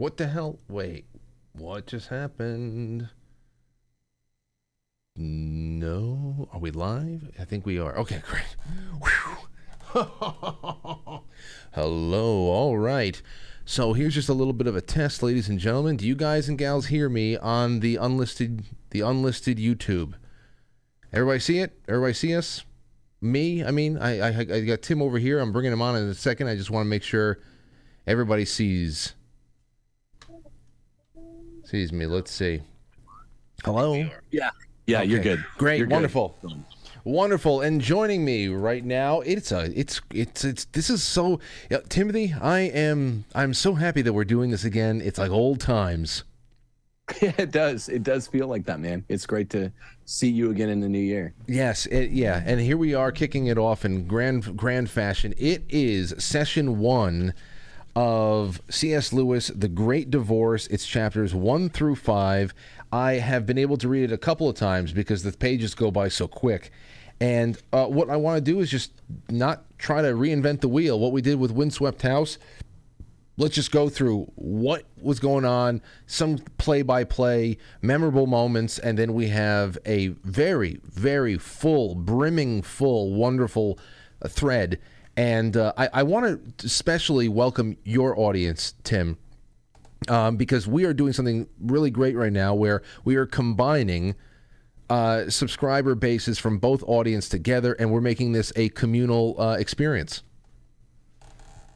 What the hell? Wait, what just happened? No, are we live? I think we are. Okay, great. Hello, all right. So here's just a little bit of a test, ladies and gentlemen. Do you guys and gals hear me on the unlisted the unlisted YouTube? Everybody see it? Everybody see us? Me? I mean, I I, I got Tim over here. I'm bringing him on in a second. I just want to make sure everybody sees sees me. Let's see. Hello. Yeah. Yeah, you're good. Great, You're good. wonderful. Wonderful. And joining me right now, it's a it's it's it's this is so yeah, Timothy, I am I'm so happy that we're doing this again. It's like old times. Yeah, it does. It does feel like that, man. It's great to see you again in the new year. Yes, it, yeah, and here we are kicking it off in grand grand fashion. It is session one of C.S. Lewis, The Great Divorce. It's chapters one through five. I have been able to read it a couple of times because the pages go by so quick. And uh, what I want to do is just not try to reinvent the wheel. What we did with Windswept House, let's just go through what was going on, some play by play, memorable moments, and then we have a very, very full, brimming full, wonderful uh, thread. And uh, I, I want to especially welcome your audience, Tim, um, because we are doing something really great right now where we are combining uh, subscriber bases from both audience together, and we're making this a communal uh, experience.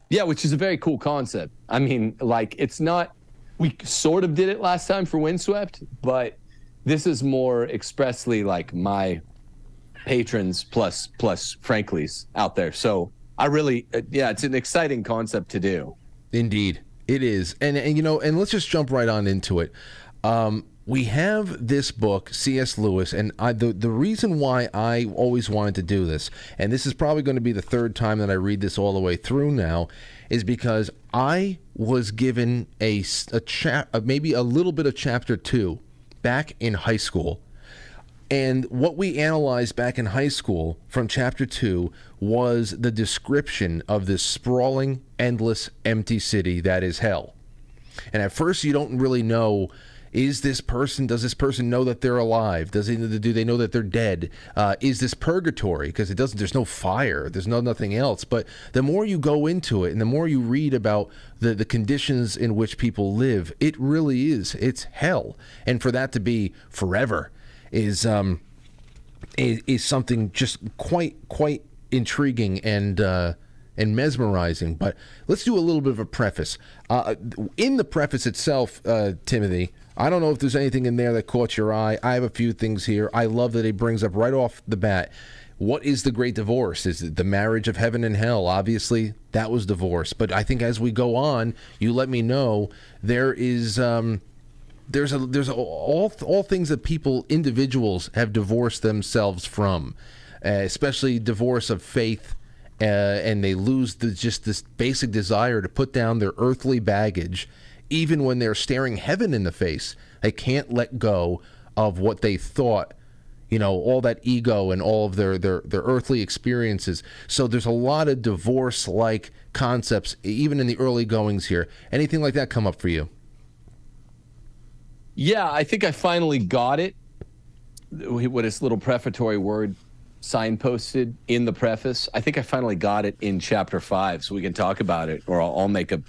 Yeah, which is a very cool concept. I mean, like it's not we sort of did it last time for Windswept, but this is more expressly like my patrons plus plus Frankly's out there. So I really uh, yeah, it's an exciting concept to do. Indeed, it is, and and you know, and let's just jump right on into it. Um, we have this book, C.S. Lewis, and I, the the reason why I always wanted to do this, and this is probably going to be the third time that I read this all the way through now, is because I was given a a chap, maybe a little bit of chapter two, back in high school. And what we analyzed back in high school from chapter two was the description of this sprawling, endless, empty city that is hell. And at first, you don't really know is this person, does this person know that they're alive? Does they, do they know that they're dead? Uh, is this purgatory? Because it doesn't, there's no fire, there's no nothing else. But the more you go into it and the more you read about the, the conditions in which people live, it really is. It's hell. And for that to be forever is um, is, is something just quite quite intriguing and uh, and mesmerizing. But let's do a little bit of a preface. Uh, in the preface itself, uh, Timothy, I don't know if there's anything in there that caught your eye. I have a few things here. I love that he brings up right off the bat. What is the great divorce? Is it the marriage of heaven and hell? Obviously, that was divorce. But I think as we go on, you let me know there is. Um, there's a there's a, all all things that people individuals have divorced themselves from, uh, especially divorce of faith, uh, and they lose the, just this basic desire to put down their earthly baggage, even when they're staring heaven in the face. They can't let go of what they thought. You know, all that ego and all of their, their, their earthly experiences. So there's a lot of divorce like concepts, even in the early goings here. Anything like that come up for you? Yeah, I think I finally got it. What his little prefatory word signposted in the preface. I think I finally got it in chapter five, so we can talk about it, or I'll, I'll make a,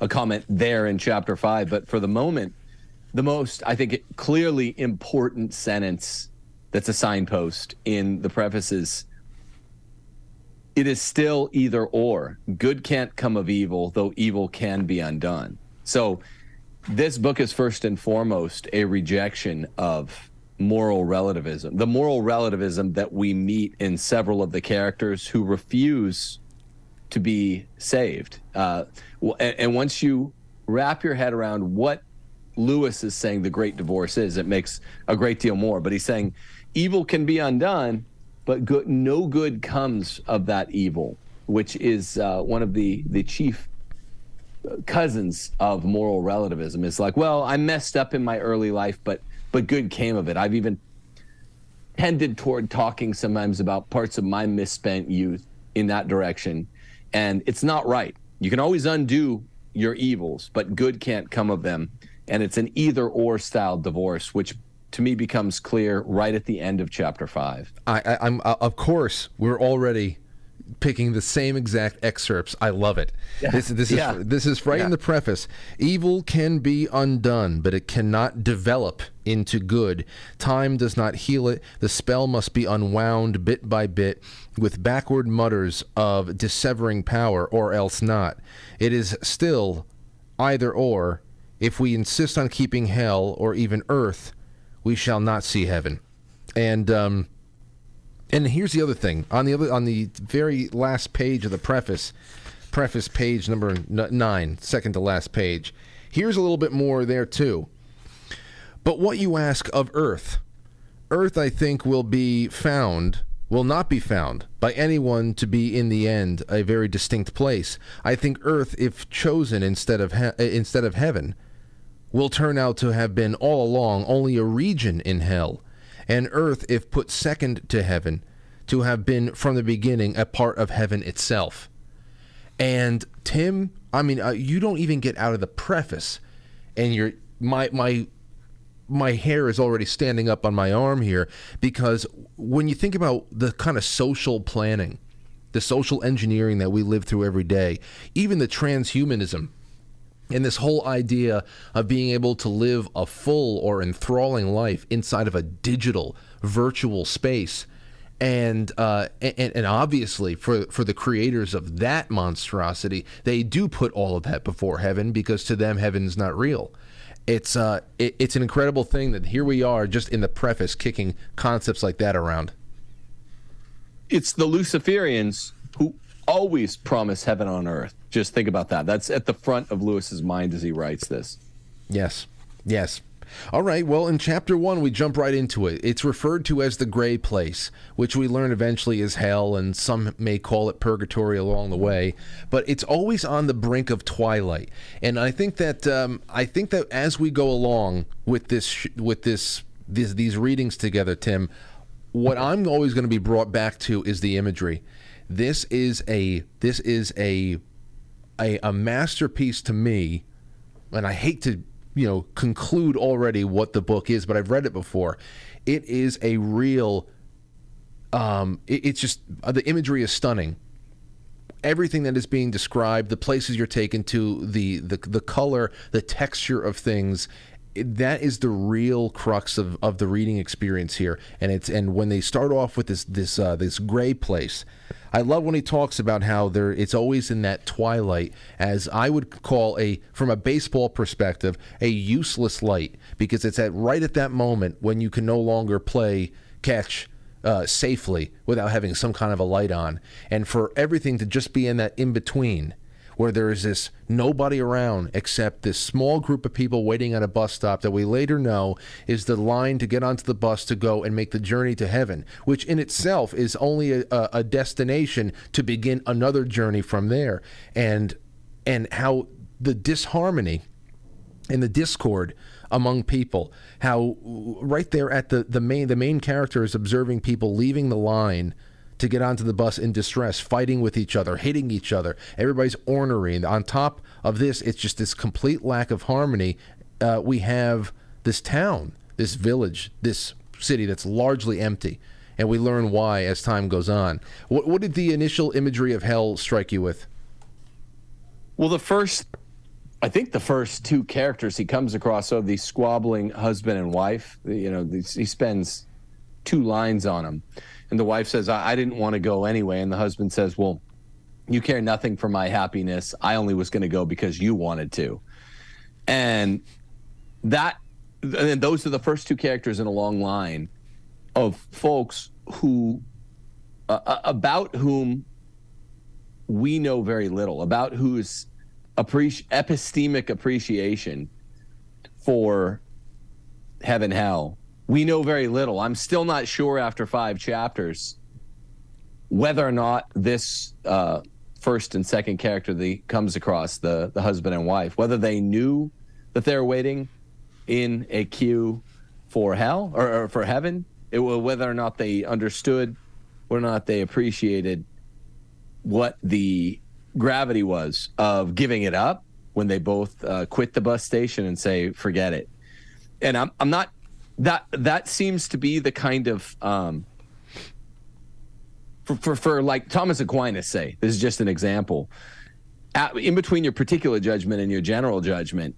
a comment there in chapter five. But for the moment, the most, I think, clearly important sentence that's a signpost in the preface is it is still either or. Good can't come of evil, though evil can be undone. So, this book is first and foremost a rejection of moral relativism, the moral relativism that we meet in several of the characters who refuse to be saved. Uh, and, and once you wrap your head around what Lewis is saying the great divorce is, it makes a great deal more. But he's saying evil can be undone, but good, no good comes of that evil, which is uh, one of the the chief cousins of moral relativism. It's like, well, I messed up in my early life, but but good came of it. I've even tended toward talking sometimes about parts of my misspent youth in that direction, and it's not right. You can always undo your evils, but good can't come of them. And it's an either or style divorce, which to me becomes clear right at the end of chapter five. I, I, I'm uh, of course we're already picking the same exact excerpts. I love it. Yeah. This, this yeah. is this is right yeah. in the preface. Evil can be undone, but it cannot develop into good. Time does not heal it. The spell must be unwound bit by bit with backward mutters of dissevering power, or else not. It is still either or. If we insist on keeping hell or even earth, we shall not see heaven. And um, and here's the other thing on the other on the very last page of the preface, preface page number nine, second to last page. Here's a little bit more there too. But what you ask of Earth, Earth, I think, will be found, will not be found by anyone to be in the end a very distinct place. I think Earth, if chosen instead of instead of heaven, will turn out to have been all along only a region in hell and earth, if put second to heaven, to have been from the beginning a part of heaven itself. And Tim, I mean, uh, you don't even get out of the preface, and you're my my my hair is already standing up on my arm here because when you think about the kind of social planning, the social engineering that we live through every day, even the transhumanism and this whole idea of being able to live a full or enthralling life inside of a digital virtual space. And, uh, and and obviously for for the creators of that monstrosity they do put all of that before heaven because to them heaven's not real. It's uh it, it's an incredible thing that here we are just in the preface kicking concepts like that around. It's the luciferians who always promise heaven on earth just think about that. That's at the front of Lewis's mind as he writes this. Yes. Yes. All right, well, in chapter one, we jump right into it. It's referred to as the gray place, which we learn eventually is hell, and some may call it purgatory along the way. But it's always on the brink of twilight, and I think that um, I think that as we go along with this with this, this these readings together, Tim, what I'm always going to be brought back to is the imagery. This is a this is a a, a masterpiece to me, and I hate to you know conclude already what the book is, but I've read it before. It is a real. Um, it, it's just uh, the imagery is stunning. Everything that is being described, the places you're taken to, the the the color, the texture of things, that is the real crux of, of the reading experience here. And it's and when they start off with this this uh, this gray place I love when he talks about how there it's always in that twilight as I would call a from a baseball perspective a useless light because it's at right at that moment when you can no longer play catch uh, safely without having some kind of a light on. And for everything to just be in that in between where there is this nobody around except this small group of people waiting at a bus stop that we later know is the line to get onto the bus to go and make the journey to heaven, which in itself is only a, a destination to begin another journey from there. And and how the disharmony and the discord among people how right there at the, the main the main character is observing people leaving the line to get onto the bus in distress, fighting with each other, hitting each other. Everybody's ornery. And on top of this, it's just this complete lack of harmony. Uh, we have this town, this village, this city that's largely empty. And we learn why as time goes on. What, what did the initial imagery of hell strike you with? Well, the first, I think the first two characters he comes across are the squabbling husband and wife. You know, he spends two lines on them. And the wife says, I, I didn't want to go anyway. And the husband says, Well, you care nothing for my happiness. I only was going to go because you wanted to. And that, and those are the first two characters in a long line of folks who, uh, about whom we know very little, about whose appreci- epistemic appreciation for heaven, hell, we know very little. I'm still not sure after five chapters whether or not this uh, first and second character that comes across the the husband and wife whether they knew that they're waiting in a queue for hell or, or for heaven it, whether or not they understood whether or not they appreciated what the gravity was of giving it up when they both uh, quit the bus station and say, "Forget it." And I'm I'm not that that seems to be the kind of um, for, for for like Thomas Aquinas say. This is just an example. At, in between your particular judgment and your general judgment,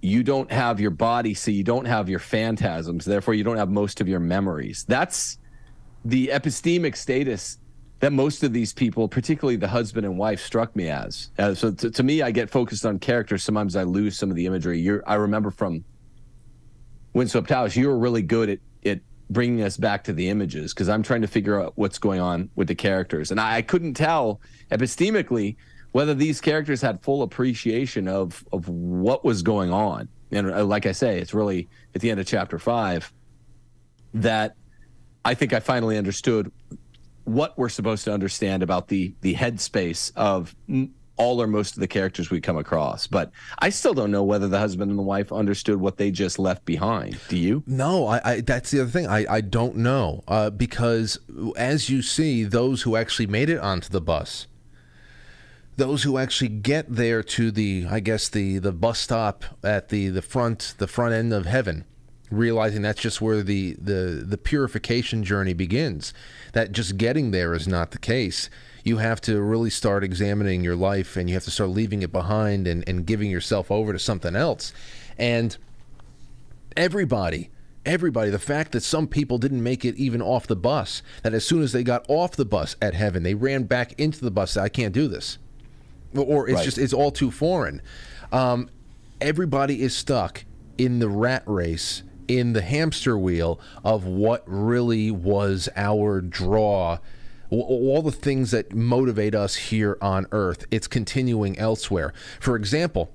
you don't have your body, so you don't have your phantasms. Therefore, you don't have most of your memories. That's the epistemic status that most of these people, particularly the husband and wife, struck me as. Uh, so to, to, me, I get focused on characters. Sometimes I lose some of the imagery. You're, I remember from Windswept House, you were really good at, at bringing us back to the images because I'm trying to figure out what's going on with the characters. And I, I couldn't tell epistemically whether these characters had full appreciation of, of what was going on. And uh, like I say, it's really at the end of chapter five that I think I finally understood what we're supposed to understand about the the headspace of all or most of the characters we come across. But I still don't know whether the husband and the wife understood what they just left behind. Do you? No, I, I that's the other thing. I, I don't know uh, because as you see, those who actually made it onto the bus, those who actually get there to the, I guess the the bus stop at the the front the front end of heaven realizing that's just where the, the, the purification journey begins. That just getting there is not the case. You have to really start examining your life and you have to start leaving it behind and, and giving yourself over to something else. And everybody, everybody, the fact that some people didn't make it even off the bus, that as soon as they got off the bus at heaven, they ran back into the bus, said, I can't do this. Or it's right. just, it's all too foreign. Um, everybody is stuck in the rat race in the hamster wheel of what really was our draw all the things that motivate us here on earth it's continuing elsewhere for example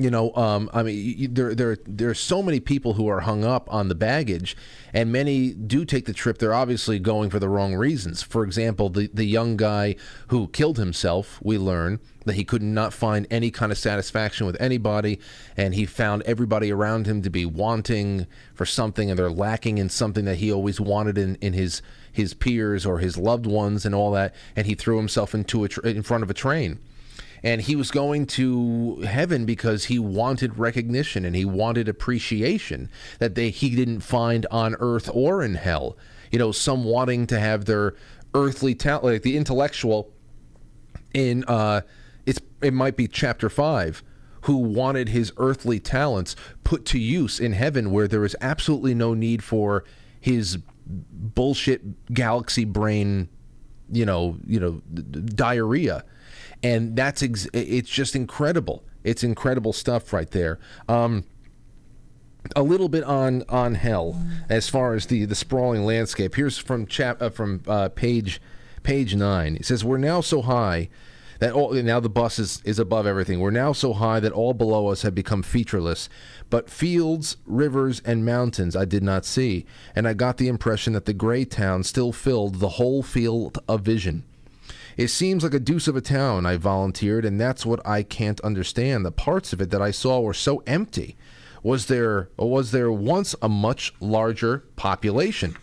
you know, um, I mean, there, there, there are so many people who are hung up on the baggage, and many do take the trip. They're obviously going for the wrong reasons. For example, the, the young guy who killed himself, we learn that he could not find any kind of satisfaction with anybody, and he found everybody around him to be wanting for something, and they're lacking in something that he always wanted in, in his his peers or his loved ones and all that, and he threw himself into a in front of a train. And he was going to heaven because he wanted recognition and he wanted appreciation that they he didn't find on earth or in hell. You know some wanting to have their earthly talent like the intellectual in uh it's it might be chapter 5 who wanted his earthly talents put to use in heaven where there is absolutely no need for his bullshit galaxy brain you know you know diarrhea and that's it's just incredible. It's incredible stuff right there. Um, a little bit on on hell as far as the the sprawling landscape. Here's from chap uh, from uh, page page nine. It says we're now so high that all now the bus is, is above everything. We're now so high that all below us have become featureless, but fields, rivers, and mountains I did not see, and I got the impression that the gray town still filled the whole field of vision. It seems like a deuce of a town, I volunteered, and that's what I can't understand. The parts of it that I saw were so empty. Was there was there once a much larger population?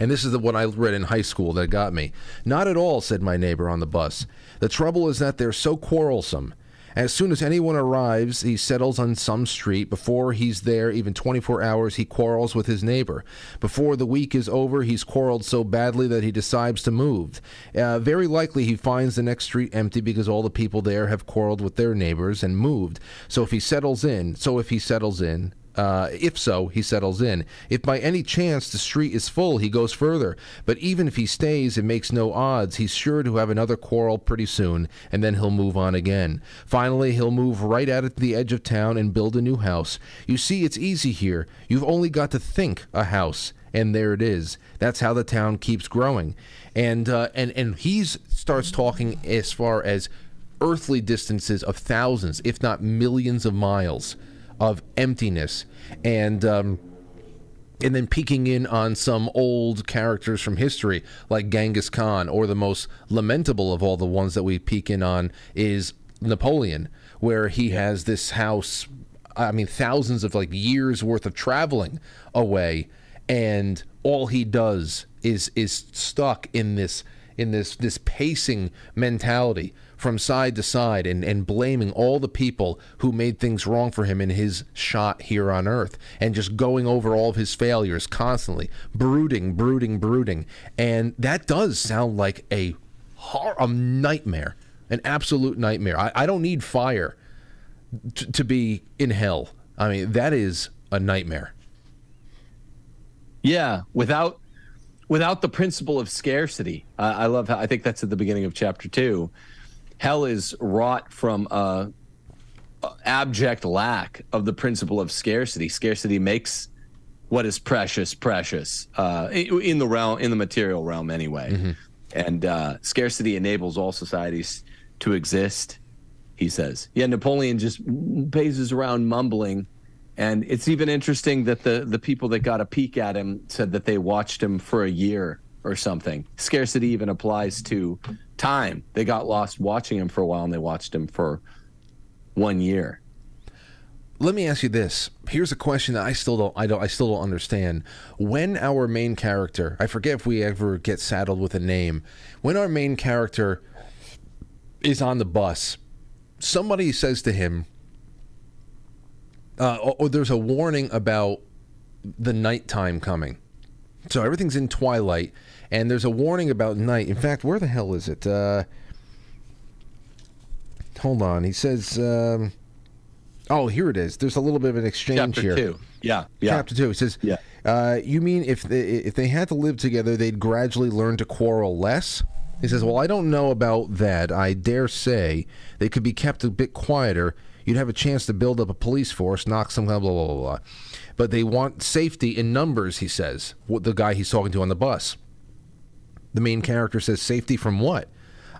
And this is the, what I read in high school that got me. Not at all, said my neighbor on the bus. The trouble is that they're so quarrelsome. As soon as anyone arrives, he settles on some street. Before he's there, even 24 hours, he quarrels with his neighbor. Before the week is over, he's quarreled so badly that he decides to move. Uh, very likely, he finds the next street empty because all the people there have quarreled with their neighbors and moved. So if he settles in, so if he settles in, uh, if so, he settles in. If by any chance the street is full, he goes further. But even if he stays, it makes no odds. He's sure to have another quarrel pretty soon, and then he'll move on again. Finally, he'll move right out at the edge of town and build a new house. You see, it's easy here. You've only got to think a house and there it is. That's how the town keeps growing, and uh, and and he starts talking as far as earthly distances of thousands, if not millions of miles of emptiness and um, and then peeking in on some old characters from history like Genghis Khan or the most lamentable of all the ones that we peek in on is Napoleon where he has this house I mean thousands of like years worth of traveling away and all he does is is stuck in this in this this pacing mentality from side to side and, and blaming all the people who made things wrong for him in his shot here on earth and just going over all of his failures constantly, brooding, brooding, brooding. And that does sound like a, hor- a nightmare, an absolute nightmare. I, I don't need fire to be in hell. I mean, that is a nightmare. Yeah, without without the principle of scarcity. I love how I think that's at the beginning of chapter two. Hell is wrought from a, a abject lack of the principle of scarcity. Scarcity makes what is precious precious uh, in the realm in the material realm anyway, mm-hmm. and uh, scarcity enables all societies to exist. He says, "Yeah." Napoleon just phases around mumbling and it's even interesting that the the people that got a peek at him said that they watched him for a year or something. Scarcity even applies to time. They got lost watching him for a while and they watched him for one year. Let me ask you this. Here's a question that I still don't I don't I still don't understand. When our main character, I forget if we ever get saddled with a name, when our main character is on the bus, somebody says to him, uh, or, or there's a warning about the nighttime coming. So everything's in twilight, and there's a warning about night. In fact, where the hell is it? Uh, hold on. He says, um, "Oh, here it is." There's a little bit of an exchange Chapter here. Two. Yeah, yeah. Chapter two. He says, "Yeah, uh, you mean if they, if they had to live together, they'd gradually learn to quarrel less?" He says, "Well, I don't know about that. I dare say they could be kept a bit quieter." You'd have a chance to build up a police force, knock some blah blah blah blah. blah. But they want safety in numbers, he says. What the guy he's talking to on the bus. The main character says, "Safety from what?"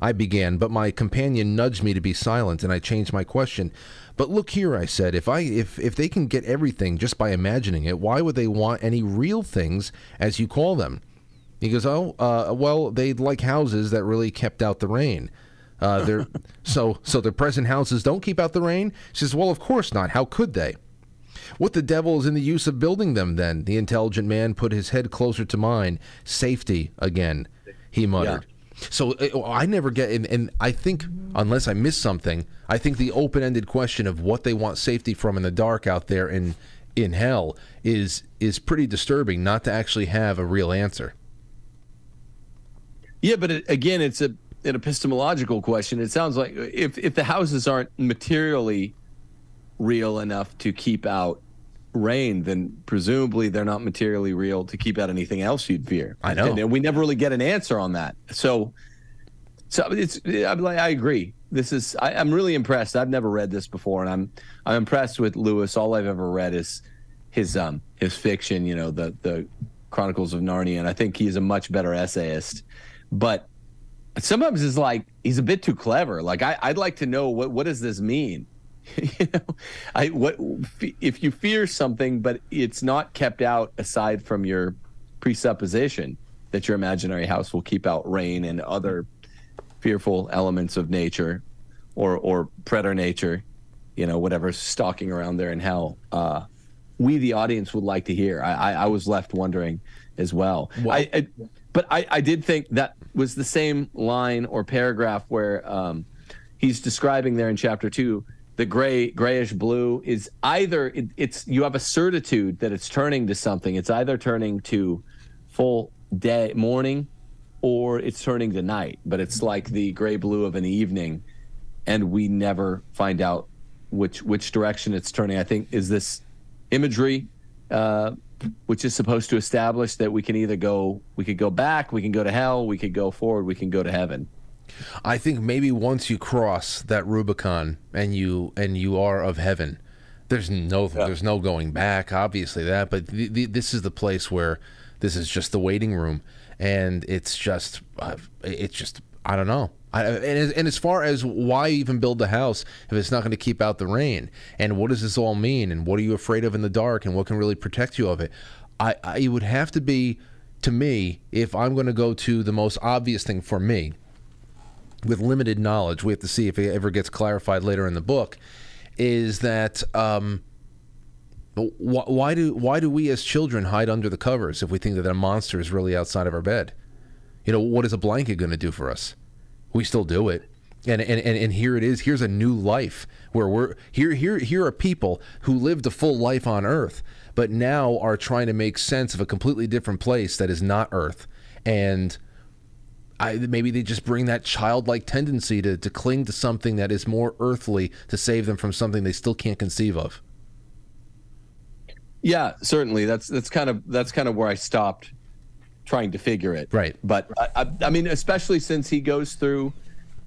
I began, but my companion nudged me to be silent, and I changed my question. But look here, I said, if I if if they can get everything just by imagining it, why would they want any real things, as you call them? He goes, oh, uh, well, they'd like houses that really kept out the rain. Uh, they're so so their present houses don't keep out the rain. She says, "Well, of course not. How could they?" What the devil is in the use of building them then? The intelligent man put his head closer to mine. Safety again, he muttered. Yeah. So uh, I never get, and, and, I think unless I miss something, I think the open-ended question of what they want safety from in the dark out there in in hell is is pretty disturbing. Not to actually have a real answer. Yeah, but it, again, it's a an epistemological question. It sounds like if if the houses aren't materially real enough to keep out rain, then presumably they're not materially real to keep out anything else you'd fear. I know, and, and we never really get an answer on that. So, so it's I'm like I agree. This is I, I'm really impressed. I've never read this before, and I'm I'm impressed with Lewis. All I've ever read is his um his fiction. You know the the Chronicles of Narnia, and I think he's a much better essayist. But sometimes it's like he's a bit too clever. Like I, would like to know what what does this mean? you know, I what if you fear something, but it's not kept out aside from your presupposition that your imaginary house will keep out rain and other fearful elements of nature, or or predator nature, you know, whatever's stalking around there in hell. Uh, we, the audience, would like to hear. I, I, I was left wondering as well. well I, I, but I, I did think that was the same line or paragraph where um, he's describing there in chapter two the gray grayish blue is either it, it's you have a certitude that it's turning to something. It's either turning to full day morning or it's turning to night. But it's like the gray blue of an evening and we never find out which which direction it's turning. I think is this imagery uh, which is supposed to establish that we can either go we could go back we can go to hell we could go forward we can go to heaven i think maybe once you cross that rubicon and you and you are of heaven there's no yeah. there's no going back obviously that but the, the, this is the place where this is just the waiting room and it's just uh, it's just i don't know I, and, and as far as why even build the house if it's not going to keep out the rain, and what does this all mean, and what are you afraid of in the dark, and what can really protect you of it? I, I it would have to be to me if I'm going to go to the most obvious thing for me with limited knowledge. We have to see if it ever gets clarified later in the book. Is that um, why do why do we as children hide under the covers if we think that a monster is really outside of our bed? You know, what is a blanket going to do for us? we still do it. And, and, and, and here it is. Here's a new life where we're here. Here, here are people who lived a full life on Earth, but now are trying to make sense of a completely different place that is not Earth. And I, maybe they just bring that childlike tendency to, to cling to something that is more earthly to save them from something they still can't conceive of. Yeah, certainly. That's that's kind of that's kind of where I stopped trying to figure it. Right. But I, I, I mean, especially since he goes through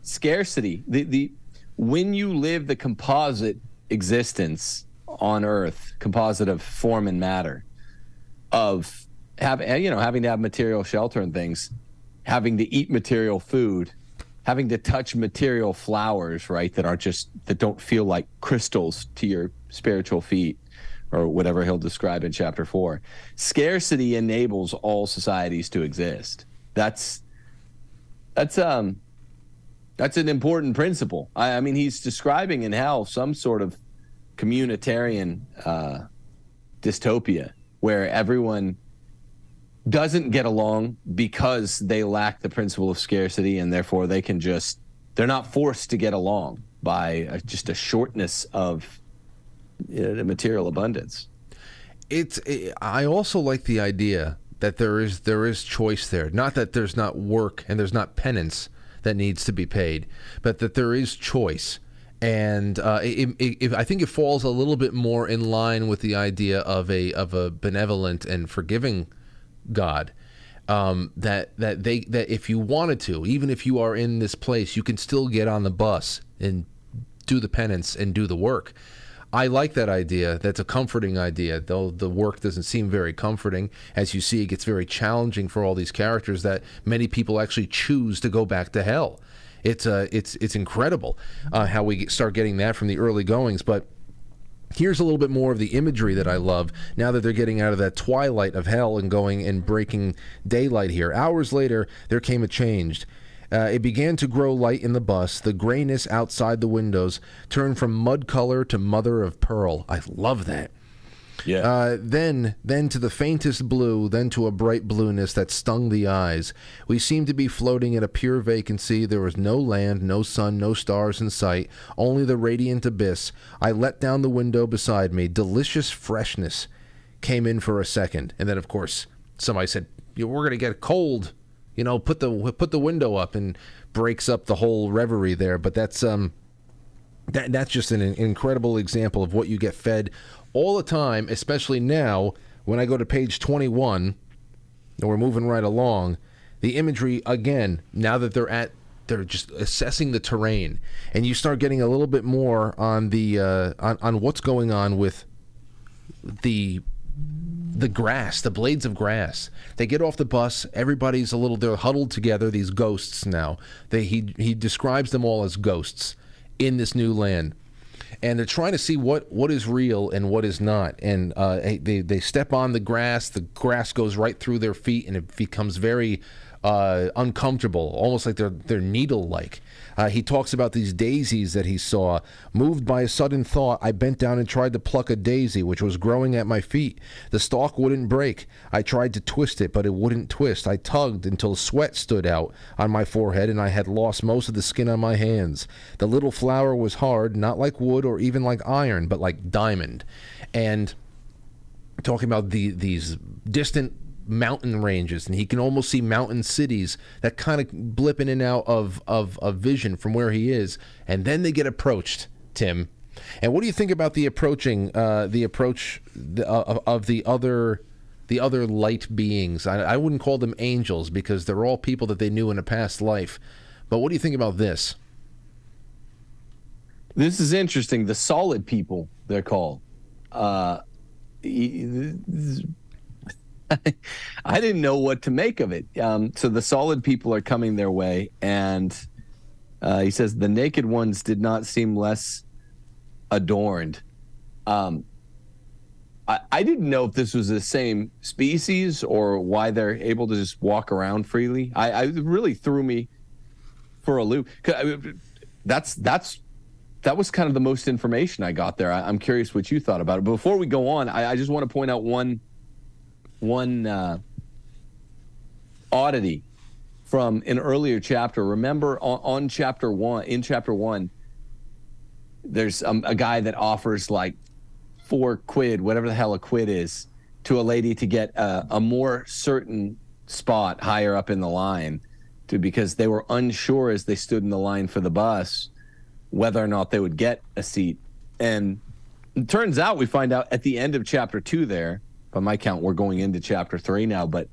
scarcity. The the when you live the composite existence on Earth, composite of form and matter, of having you know having to have material shelter and things, having to eat material food, having to touch material flowers, right? That are just that don't feel like crystals to your spiritual feet or whatever he'll describe in chapter four. Scarcity enables all societies to exist. That's that's um that's an important principle. I, I mean, he's describing in hell some sort of communitarian uh, dystopia where everyone doesn't get along because they lack the principle of scarcity and therefore they can just they're not forced to get along by a, just a shortness of you know, material abundance. It's it, i also like the idea that there is there is choice there. Not that there's not work and there's not penance that needs to be paid but that there is choice. And uh, it, it, I think it falls a little bit more in line with the idea of a of a benevolent and forgiving God. Um, that that they that if you wanted to, even if you are in this place, you can still get on the bus and do the penance and do the work. I like that idea. That's a comforting idea, though the work doesn't seem very comforting. As you see, it gets very challenging for all these characters that many people actually choose to go back to hell. It's uh, it's it's incredible uh, how we start getting that from the early goings, but Here's a little bit more of the imagery that I love now that they're getting out of that twilight of hell and going and breaking daylight here. Hours later, there came a change. Uh, it began to grow light in the bus. The grayness outside the windows turned from mud color to mother of pearl. I love that. Yeah. Uh, then, then to the faintest blue, then to a bright blueness that stung the eyes. We seemed to be floating in a pure vacancy. There was no land, no sun, no stars in sight, only the radiant abyss. I let down the window beside me. Delicious freshness came in for a second, and then, of course, somebody said, "We're going to get cold." You know, put the put the window up and breaks up the whole reverie there. But that's um, that that's just an incredible example of what you get fed all the time, especially now when I go to page 21 and we're moving right along. The imagery again, now that they're at they're just assessing the terrain and you start getting a little bit more on the uh, on, on what's going on with the the grass, the blades of grass. They get off the bus. Everybody's a little. They're huddled together. These ghosts now. They he he describes them all as ghosts in this new land and they're trying to see what what is real and what is not. And uh, they they step on the grass, the grass goes right through their feet, and it becomes very uh, uncomfortable, almost like they're they're needle like. Uh, he talks about these daisies that he saw. Moved by a sudden thought, I bent down and tried to pluck a daisy which was growing at my feet. The stalk wouldn't break. I tried to twist it, but it wouldn't twist. I tugged until sweat stood out on my forehead and I had lost most of the skin on my hands. The little flower was hard, not like wood or even like iron, but like diamond. And talking about the these distant mountain ranges and he can almost see mountain cities that kind of blip in and out of, of, of vision from where he is and then they get approached tim. And what do you think about the approaching uh, the approach the, uh, of, the other the other light beings? I, I wouldn't call them angels because they're all people that they knew in a past life but what do you think about this? This is interesting the solid people they're called. Uh, I didn't know what to make of it. Um, so the solid people are coming their way, and uh, he says the naked ones did not seem less adorned. Um, I, I didn't know if this was the same species or why they're able to just walk around freely. I, I really threw me for a loop. That's that's that was kind of the most information I got there. I, am curious what you thought about it. Before we go on, I, I just want to point out one one uh, oddity from an earlier chapter. Remember on, on chapter one, in chapter one, there's um, a guy that offers like four quid, whatever the hell a quid is, to a lady to get a, a more certain spot higher up in the line to because they were unsure as they stood in the line for the bus whether or not they would get a seat. And it turns out we find out at the end of chapter two there, by my count, we're going into chapter three now, but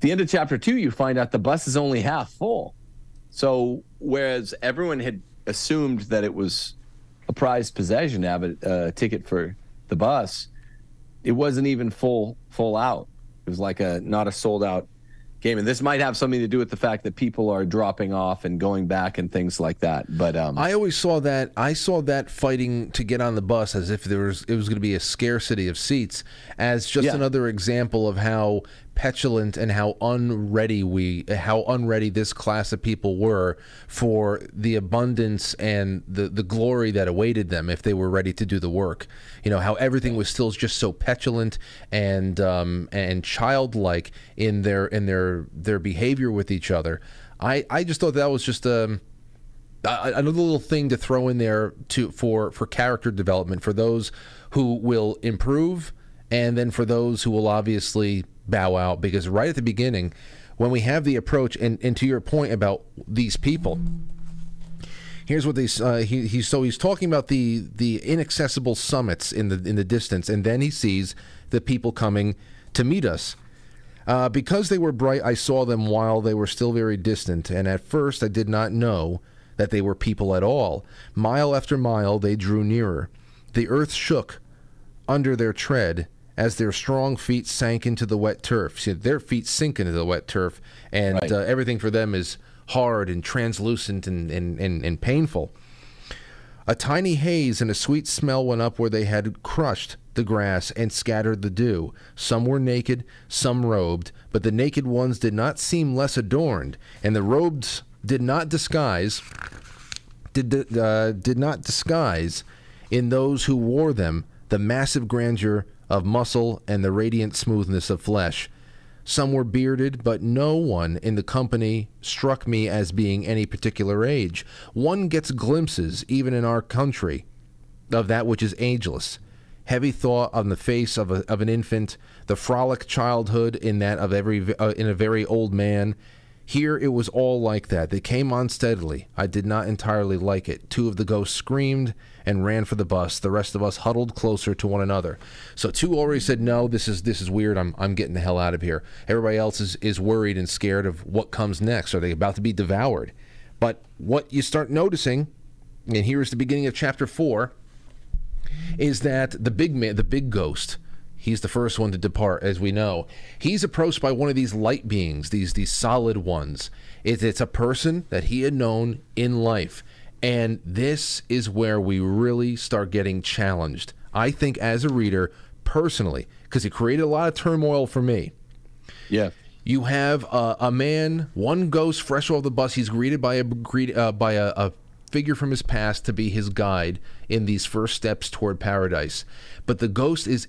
the end of chapter two, you find out the bus is only half full. So whereas everyone had assumed that it was a prized possession to have a, a ticket for the bus, it wasn't even full full out. It was like a not a sold out game. And this might have something to do with the fact that people are dropping off and going back and things like that. But um, I always saw that I saw that fighting to get on the bus as if there was it was going to be a scarcity of seats as just yeah. another example of how petulant and how unready we how unready this class of people were for the abundance and the the glory that awaited them if they were ready to do the work. You know how everything was still just so petulant and um, and childlike in their in their their behavior with each other. I i just thought that was just um another little thing to throw in there to for for character development for those who will improve and then for those who will obviously bow out because right at the beginning, when we have the approach, and, and to your point about these people, here's what they uh, he, he so he's talking about the the inaccessible summits in the in the distance, and then he sees the people coming to meet us. Uh, because they were bright, I saw them while they were still very distant, and at first I did not know that they were people at all. Mile after mile, they drew nearer. The earth shook under their tread, as their strong feet sank into the wet turf. See, their feet sink into the wet turf, and right. uh, everything for them is hard and translucent and, and, and, and painful. A tiny haze and a sweet smell went up where they had crushed the grass and scattered the dew. Some were naked, some robed, but the naked ones did not seem less adorned, and the robes did not disguise did uh, did not disguise in those who wore them the massive grandeur of muscle and the radiant smoothness of flesh. Some were bearded, but no one in the company struck me as being any particular age. One gets glimpses, even in our country, of that which is ageless. Heavy thought on the face of, a, of an infant, the frolic childhood in that of every uh, in a very old man, here it was all like that. They came on steadily. I did not entirely like it. Two of the ghosts screamed and ran for the bus. The rest of us huddled closer to one another. So two already said, "No, this is this is weird. I'm I'm getting the hell out of here." Everybody else is is worried and scared of what comes next. Are they about to be devoured? But what you start noticing, and here's the beginning of chapter four, is that the big man, the big ghost He's the first one to depart, as we know. He's approached by one of these light beings, these these solid ones. It's, it's a person that he had known in life, and this is where we really start getting challenged. I think, as a reader, personally, because it created a lot of turmoil for me. Yeah. You have a, a man, one ghost fresh off the bus. He's greeted by a uh, by a, a figure from his past to be his guide in these first steps toward paradise. But the ghost is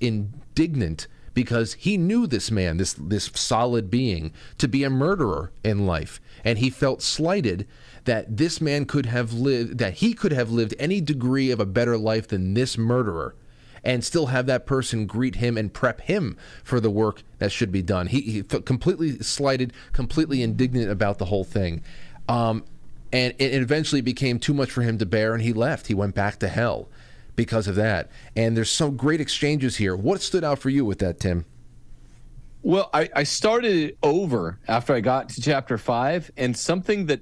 indignant because he knew this man, this this solid being, to be a murderer in life, and he felt slighted that this man could have lived that he could have lived any degree of a better life than this murderer and still have that person greet him and prep him for the work that should be done. He, he felt completely slighted, completely indignant about the whole thing. Um, and it eventually became too much for him to bear, and he left. He went back to hell because of that. And there's some great exchanges here. What stood out for you with that, Tim? Well, I, I started over after I got to chapter five, and something that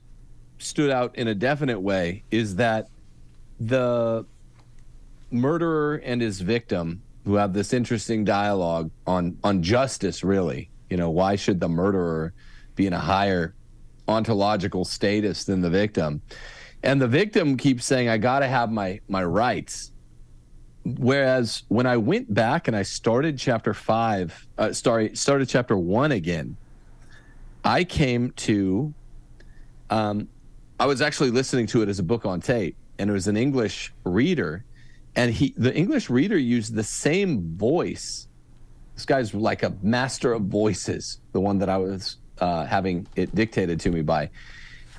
stood out in a definite way is that the murderer and his victim, who have this interesting dialogue on on justice, really, you know, why should the murderer be in a higher ontological status than the victim? And the victim keeps saying, "I got to have my my rights." Whereas when I went back and I started chapter five, uh, sorry, started chapter one again, I came to, um, I was actually listening to it as a book on tape, and it was an English reader, and he, the English reader used the same voice. This guy's like a master of voices, the one that I was uh, having it dictated to me by.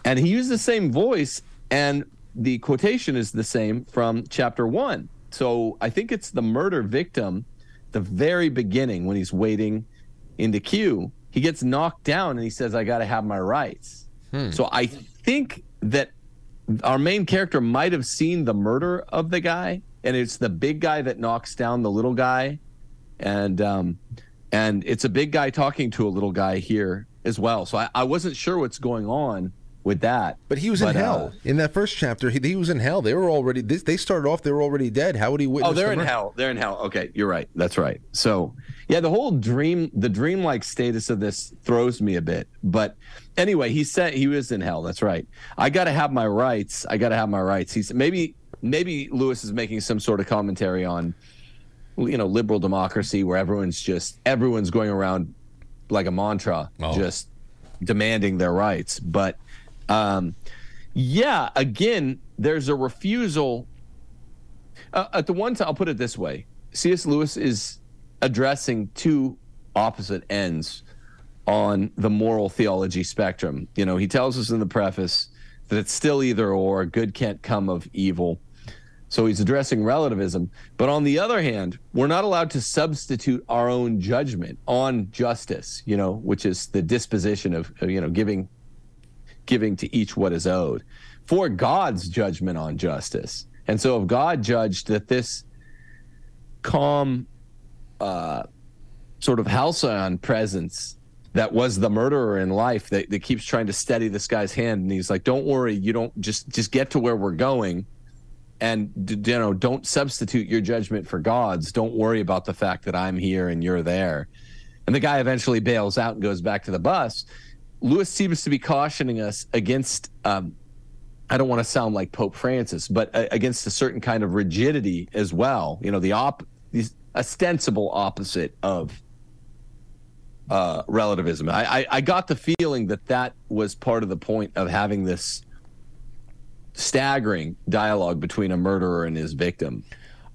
And he used the same voice, and the quotation is the same from chapter one. So I think it's the murder victim, the very beginning when he's waiting in the queue. He gets knocked down and he says, I got to have my rights. Hmm. So I think that our main character might have seen the murder of the guy, and it's the big guy that knocks down the little guy. And, um, and it's a big guy talking to a little guy here as well. So I, I wasn't sure what's going on with that. But he was but, in hell uh, in that first chapter. He, he, was in hell. They were already. They, they started off. They were already dead. How would he witness? Oh, they're in hell. They're in hell. Okay, you're right. That's right. So yeah, the whole dream, the dreamlike status of this throws me a bit. But anyway, he said he was in hell. That's right. I got to have my rights. I got to have my rights. He's maybe maybe Lewis is making some sort of commentary on you know liberal democracy where everyone's just everyone's going around like a mantra oh. just demanding their rights but um, yeah, again, there's a refusal. Uh, at the one time, I'll put it this way: C.S. Lewis is addressing two opposite ends on the moral theology spectrum. You know, he tells us in the preface that it's still either or; good can't come of evil. So he's addressing relativism. But on the other hand, we're not allowed to substitute our own judgment on justice, you know, which is the disposition of, you know, giving giving to each what is owed for God's judgment on justice. And so if God judged that this calm uh, sort of halcyon presence that was the murderer in life that, that keeps trying to steady this guy's hand and he's like don't worry you don't just just get to where we're going and you know don't substitute your judgment for god's. Don't worry about the fact that i'm here and you're there. And the guy eventually bails out and goes back to the bus Lewis seems to be cautioning us against. Um, I don't want to sound like Pope Francis, but uh, against a certain kind of rigidity as well. You know, the op, the ostensible opposite of uh, relativism. I, I, I got the feeling that that was part of the point of having this staggering dialogue between a murderer and his victim.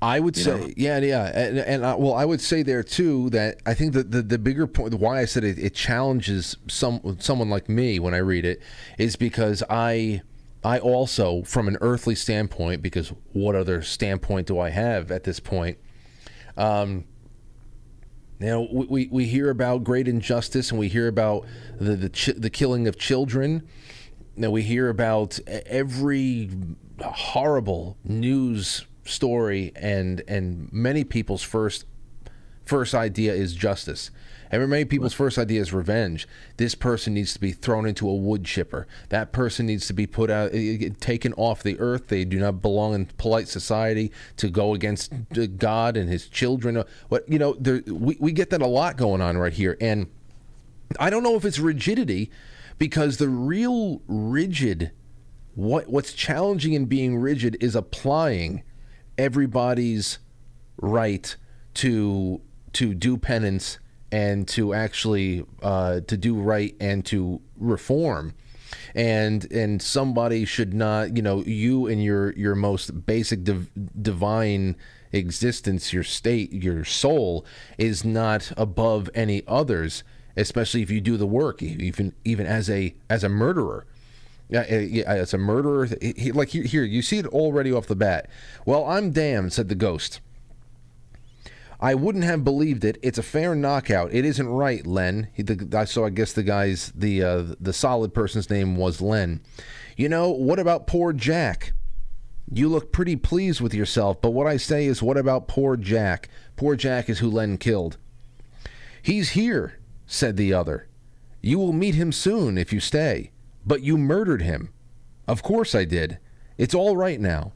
I would say, know? yeah, yeah, and, and uh, well, I would say there too that I think that the, the bigger point, why I said it, it challenges some someone like me when I read it, is because I I also, from an earthly standpoint, because what other standpoint do I have at this point? Um, you know, we, we hear about great injustice and we hear about the the, ch- the killing of children. Now we hear about every horrible news story and and many people's first first idea is justice. And many people's first idea is revenge. This person needs to be thrown into a wood chipper. That person needs to be put out, eh, eh, taken off the earth. They do not belong in polite society to go against God and His children. What you know, there, we we get that a lot going on right here, and I don't know if it's rigidity, because the real rigid, what what's challenging in being rigid is applying everybody's right to to do penance and to actually uh, to do right and to reform. And and somebody should not you know you and your your most basic div- divine existence your state your soul is not above any others especially if you do the work even even as a as a murderer yeah, as a murderer, he, like here, you see it already off the bat. Well, I'm damned," said the ghost. I wouldn't have believed it. It's a fair knockout. It isn't right, Len. He, the, so I guess the guy's the uh, the solid person's name was Len. You know what about poor Jack? You look pretty pleased with yourself, but what I say is, what about poor Jack? Poor Jack is who Len killed. He's here," said the other. "You will meet him soon if you stay." But you murdered him. Of course I did. It's all right now.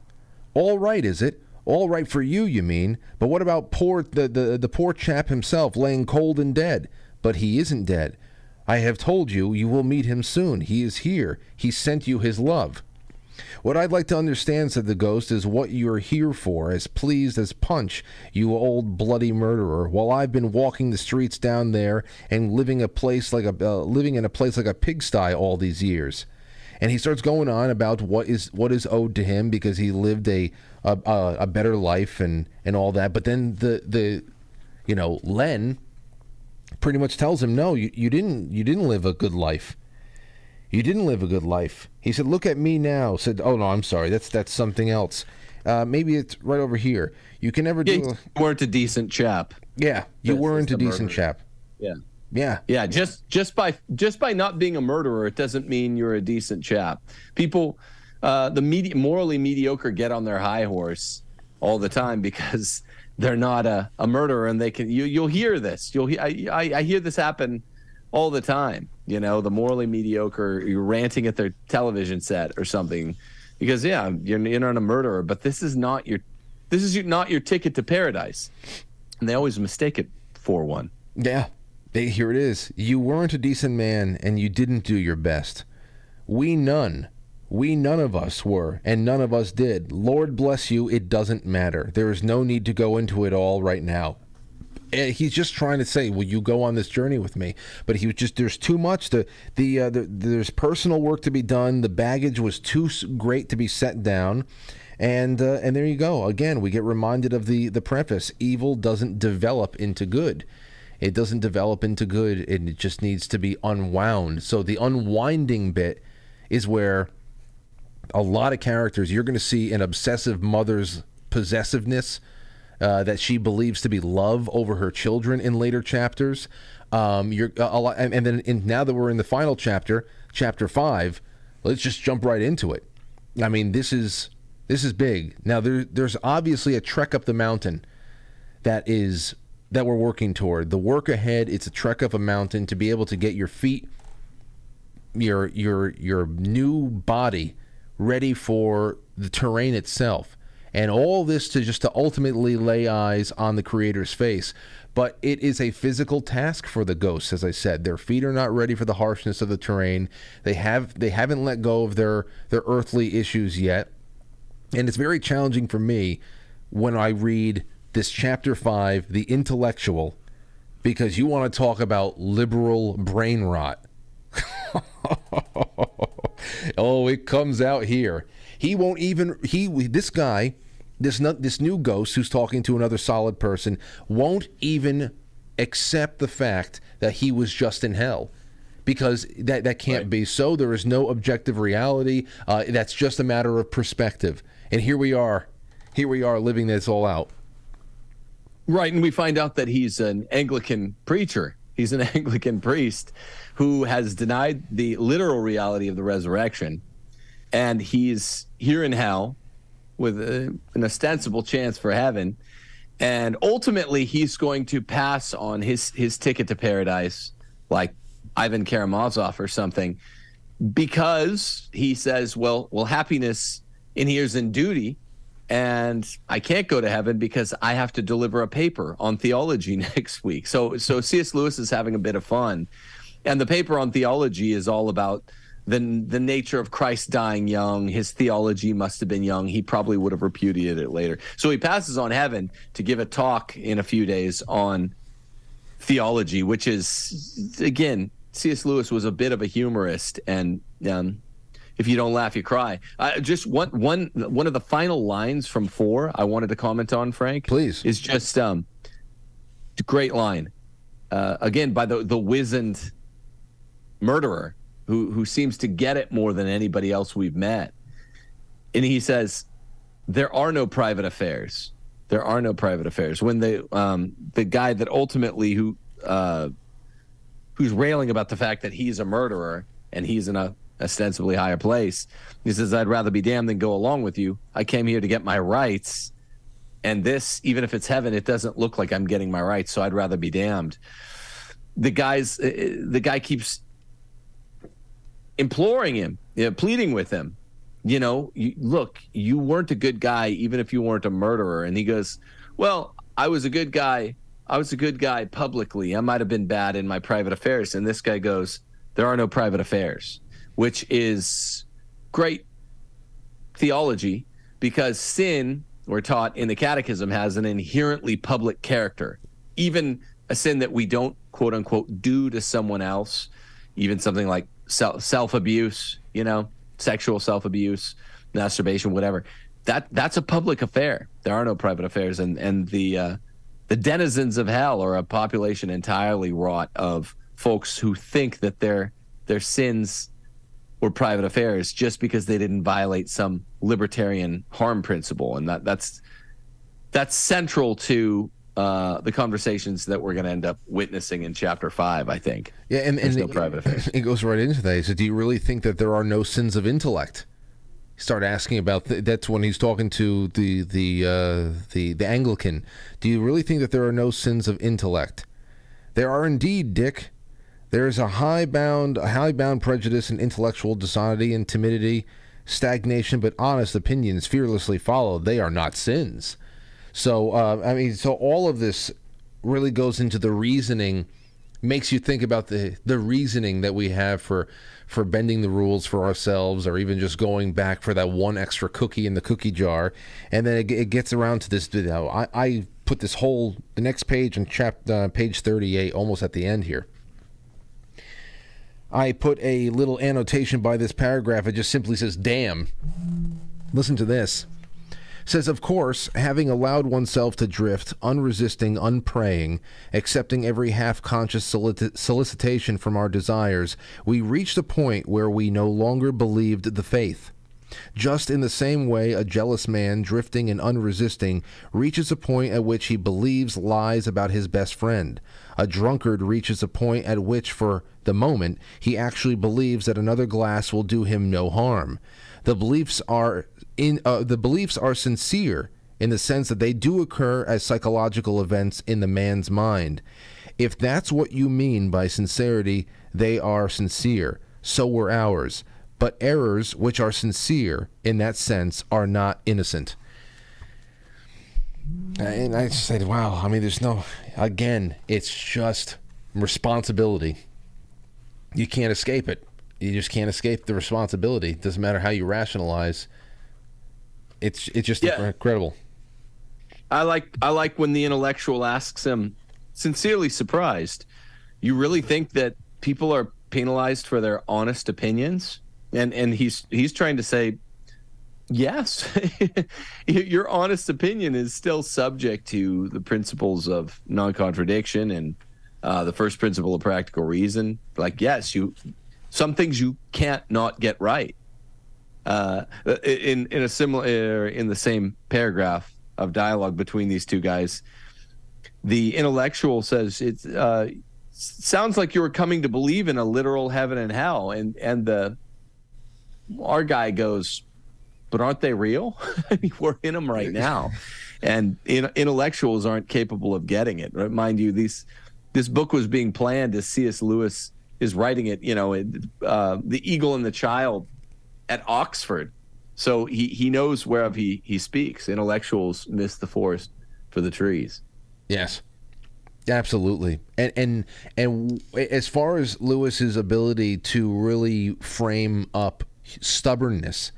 All right, is it? All right for you, you mean? But what about poor the, the, the poor chap himself laying cold and dead? But he isn't dead. I have told you you will meet him soon. He is here. He sent you his love. What I'd like to understand, said the ghost, is what you're here for, as pleased as punch, you old bloody murderer, while I've been walking the streets down there and living a place like a uh, living in a place like a pigsty all these years. And he starts going on about what is what is owed to him because he lived a a, a better life and and all that. But then the the you know Len pretty much tells him, "No, you, you didn't you didn't live a good life. You didn't live a good life." He said, "Look at me now." Said, "Oh no, I'm sorry. That's that's something else. Uh, maybe it's right over here. You can never Yeah, do." you weren't a decent chap. yeah, you That's weren't a a decent chap. Yeah. Yeah, Yeah, just just by just by not being a murderer, it doesn't mean you're a decent chap. People, uh, the medi- morally mediocre get on their high horse all the time because they're not a, a murderer, and they can. You you'll hear this. You'll I, I I hear this happen all the time. You know, the morally mediocre, you're ranting at their television set or something, because yeah, you're you're not a murderer, but this is not your this is not your ticket to paradise, and they always mistake it for one. Yeah. They, here it is. You weren't a decent man and you didn't do your best. We none. We none of us were, and none of us did. Lord bless you, it doesn't matter. There is no need to go into it all right now. Eh, He's just trying to say, "Will you go on this journey with me?" But he was just—there's too much. The, the, uh, the there's personal work to be done. The baggage was too great to be set down, and uh, and there you go. Again, we get reminded of the the preface: evil doesn't develop into good. It doesn't develop into good. It just needs to be unwound. So the unwinding bit is where a lot of characters you're going to see an obsessive mother's possessiveness uh, that she believes to be love over her children in later chapters. Um, you're and, and then in, now that we're in the final chapter, chapter five, let's just jump right into it. I mean, this is this is big. Now there, there's obviously a trek up the mountain that is that we're working toward. The work ahead, it's a trek up a mountain to be able to get your feet your your your new body ready for the terrain itself and all this to just to ultimately lay eyes on the creator's face. But it is a physical task for the ghosts as i said. Their feet are not ready for the harshness of the terrain. They have they haven't let go of their their earthly issues yet. And it's very challenging for me when i read this chapter 5 the intellectual because you want to talk about liberal brain rot. Oh, it comes out here. He won't even he this guy, this this new ghost who's talking to another solid person won't even accept the fact that he was just in hell. Because that that can't Right. be so. There is no objective reality. Uh, that's just a matter of perspective. And here we are, here we are living this all out. Right, and we find out that he's an Anglican preacher. He's an Anglican priest who has denied the literal reality of the resurrection, and he's here in hell with a, an ostensible chance for heaven. And ultimately, he's going to pass on his his ticket to paradise, like Ivan Karamazov or something, because he says, "Well, well, happiness inheres in duty." and I can't go to heaven because I have to deliver a paper on theology next week. So so C.S. Lewis is having a bit of fun, and the paper on theology is all about the the nature of Christ dying young. His theology must have been young. He probably would have repudiated it later. So he passes on heaven to give a talk in a few days on theology, which is again C.S. Lewis was a bit of a humorist and. Um, if you don't laugh, you cry. Uh, just one, one, one of the final lines from four I wanted to comment on, Frank. Please. is just um, great line. Uh, again, by the the wizened murderer who who seems to get it more than anybody else we've met. And he says, "There are no private affairs. There are no private affairs." When the um, the guy that ultimately who uh, who's railing about the fact that he's a murderer and he's in a ostensibly higher place. He says, I'd rather be damned than go along with you. I came here to get my rights. And this, even if it's heaven, it doesn't look like I'm getting my rights. So I'd rather be damned. The guy's, uh, the guy keeps imploring him, you know, pleading with him. You know, you, look, you weren't a good guy, even if you weren't a murderer. And he goes, Well, I was a good guy. I was a good guy publicly. I might have been bad in my private affairs. And this guy goes, There are no private affairs, which is great theology because sin, we're taught in the catechism, has an inherently public character. Even a sin that we don't, quote unquote, do to someone else, even something like self abuse, you know, sexual self abuse, masturbation, whatever. That that's a public affair. There are no private affairs, and and the uh, the denizens of hell are a population entirely wrought of folks who think that their their sins were private affairs just because they didn't violate some libertarian harm principle, and that that's that's central to uh, the conversations that we're going to end up witnessing in chapter five. I think. Yeah, and, and no it, private affairs. it goes right into that. He said, "Do you really think that there are no sins of intellect?" Start asking about th- that's when he's talking to the the uh, the the Anglican. Do you really think that there are no sins of intellect? There are indeed, Dick. There is a high bound, a high bound prejudice and intellectual dishonesty and timidity, stagnation, but honest opinions fearlessly followed. They are not sins. So, uh, I mean, so all of this really goes into the reasoning, makes you think about the the reasoning that we have for for bending the rules for ourselves, or even just going back for that one extra cookie in the cookie jar, and then it, it gets around to this. You know, I, I put this whole the next page in chapter uh, page thirty eight, almost at the end here. I put a little annotation by this paragraph. It just simply says, damn. Listen to this. Says, of course, having allowed oneself to drift, unresisting, unpraying, accepting every half conscious solici- solicitation from our desires, we reached a point where we no longer believed the faith. Just in the same way, a jealous man, drifting and unresisting, reaches a point at which he believes lies about his best friend. A drunkard reaches a point at which, for the moment, he actually believes that another glass will do him no harm. The beliefs are in uh, the beliefs are sincere in the sense that they do occur as psychological events in the man's mind. If that's what you mean by sincerity, they are sincere. So were ours. But errors which are sincere in that sense are not innocent. And I said, wow, I mean, there's no, again, it's just responsibility. You can't escape it. You just can't escape the responsibility. Doesn't matter how you rationalize. It's it's just Yeah. incredible. I like I like when the intellectual asks him, sincerely surprised, you really think that people are penalized for their honest opinions? And and he's he's trying to say, yes, your honest opinion is still subject to the principles of non-contradiction and uh, the first principle of practical reason. Like, yes, you some things you can't not get right uh, in in a similar in the same paragraph of dialogue between these two guys, the intellectual says it uh, sounds like you were coming to believe in a literal heaven and hell, and and the our guy goes, but aren't they real? I mean, we're in them right now, and in, intellectuals aren't capable of getting it. Right? Mind you, these this book was being planned as C.S. Lewis is writing it. You know, it, uh, the Eagle and the Child at Oxford. So he, he knows whereof he, he speaks. Intellectuals miss the forest for the trees. Yes. Absolutely. And and and as far as Lewis's ability to really frame up stubbornness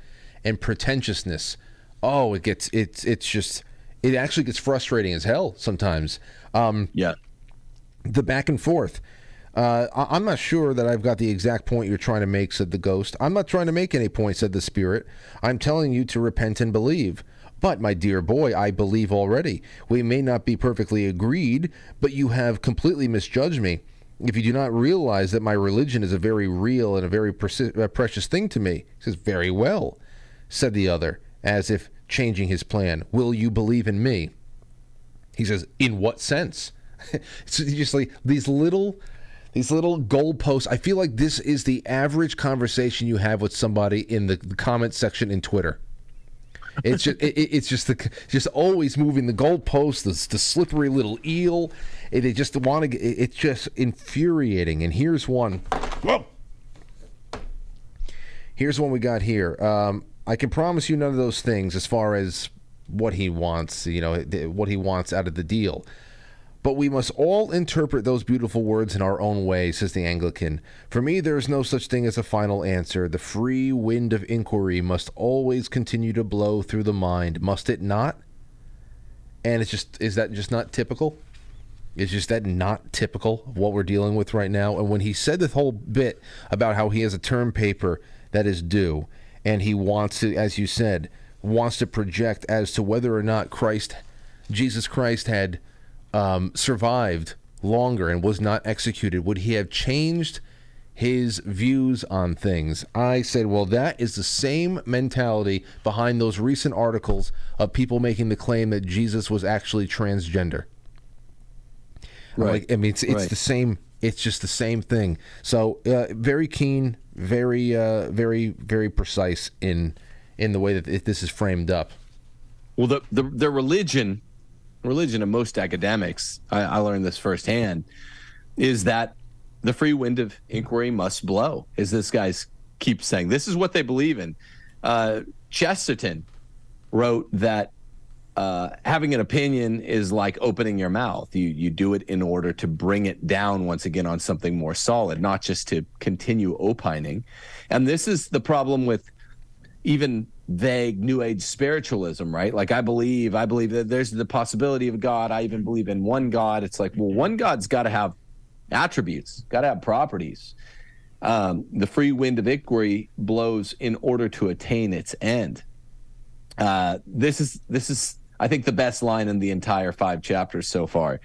and pretentiousness, oh, it gets it's it's just it actually gets frustrating as hell sometimes. Um, Yeah. the back and forth. Uh, I- I'm not sure that I've got the exact point you're trying to make, said the ghost. I'm not trying to make any point, said the spirit. I'm telling you to repent and believe. But, my dear boy, I believe already. We may not be perfectly agreed, but you have completely misjudged me. If you do not realize that my religion is a very real and a very uh, precious thing to me, he says, Very well, said the other, as if changing his plan. Will you believe in me? He says, "In what sense?" it's just like these little, these little goalposts. I feel like this is the average conversation you have with somebody in the, the comment section in Twitter. It's just, it, it- it's just the, just always moving the goalposts, the, the slippery little eel. They just want to. get it- It's just infuriating. And here's one. Whoa. Here's one we got here. Um, I can promise you none of those things as far as what he wants, you know, what he wants out of the deal. But we must all interpret those beautiful words in our own way, says the Anglican. For me, there is no such thing as a final answer. The free wind of inquiry must always continue to blow through the mind, must it not? And it's just, is that just not typical? Is just that not typical of what we're dealing with right now? And when he said this whole bit about how he has a term paper that is due, and he wants to, as you said, wants to project as to whether or not Christ, Jesus Christ, had um, survived longer and was not executed, would he have changed his views on things? I said, well, that is the same mentality behind those recent articles of people making the claim that Jesus was actually transgender. Right. Like, I mean, it's, it's right. the same. It's just the same thing. So, uh, very keen, very, uh, very, very precise in in the way that this is framed up. Well, the the, the religion, religion of most academics, I, I learned this firsthand, is that the free wind of inquiry must blow. As this guy's keeps saying, this is what they believe in. Uh, Chesterton wrote that uh, having an opinion is like opening your mouth. You you do it in order to bring it down once again on something more solid, not just to continue opining. And this is the problem with even vague new age spiritualism, right? Like I believe, I believe that there's the possibility of God. I even believe in one God. It's like, well, one God's got to have attributes, got to have properties. Um, the free wind of inquiry blows in order to attain its end. Uh, this is this is I think the best line in the entire five chapters so far.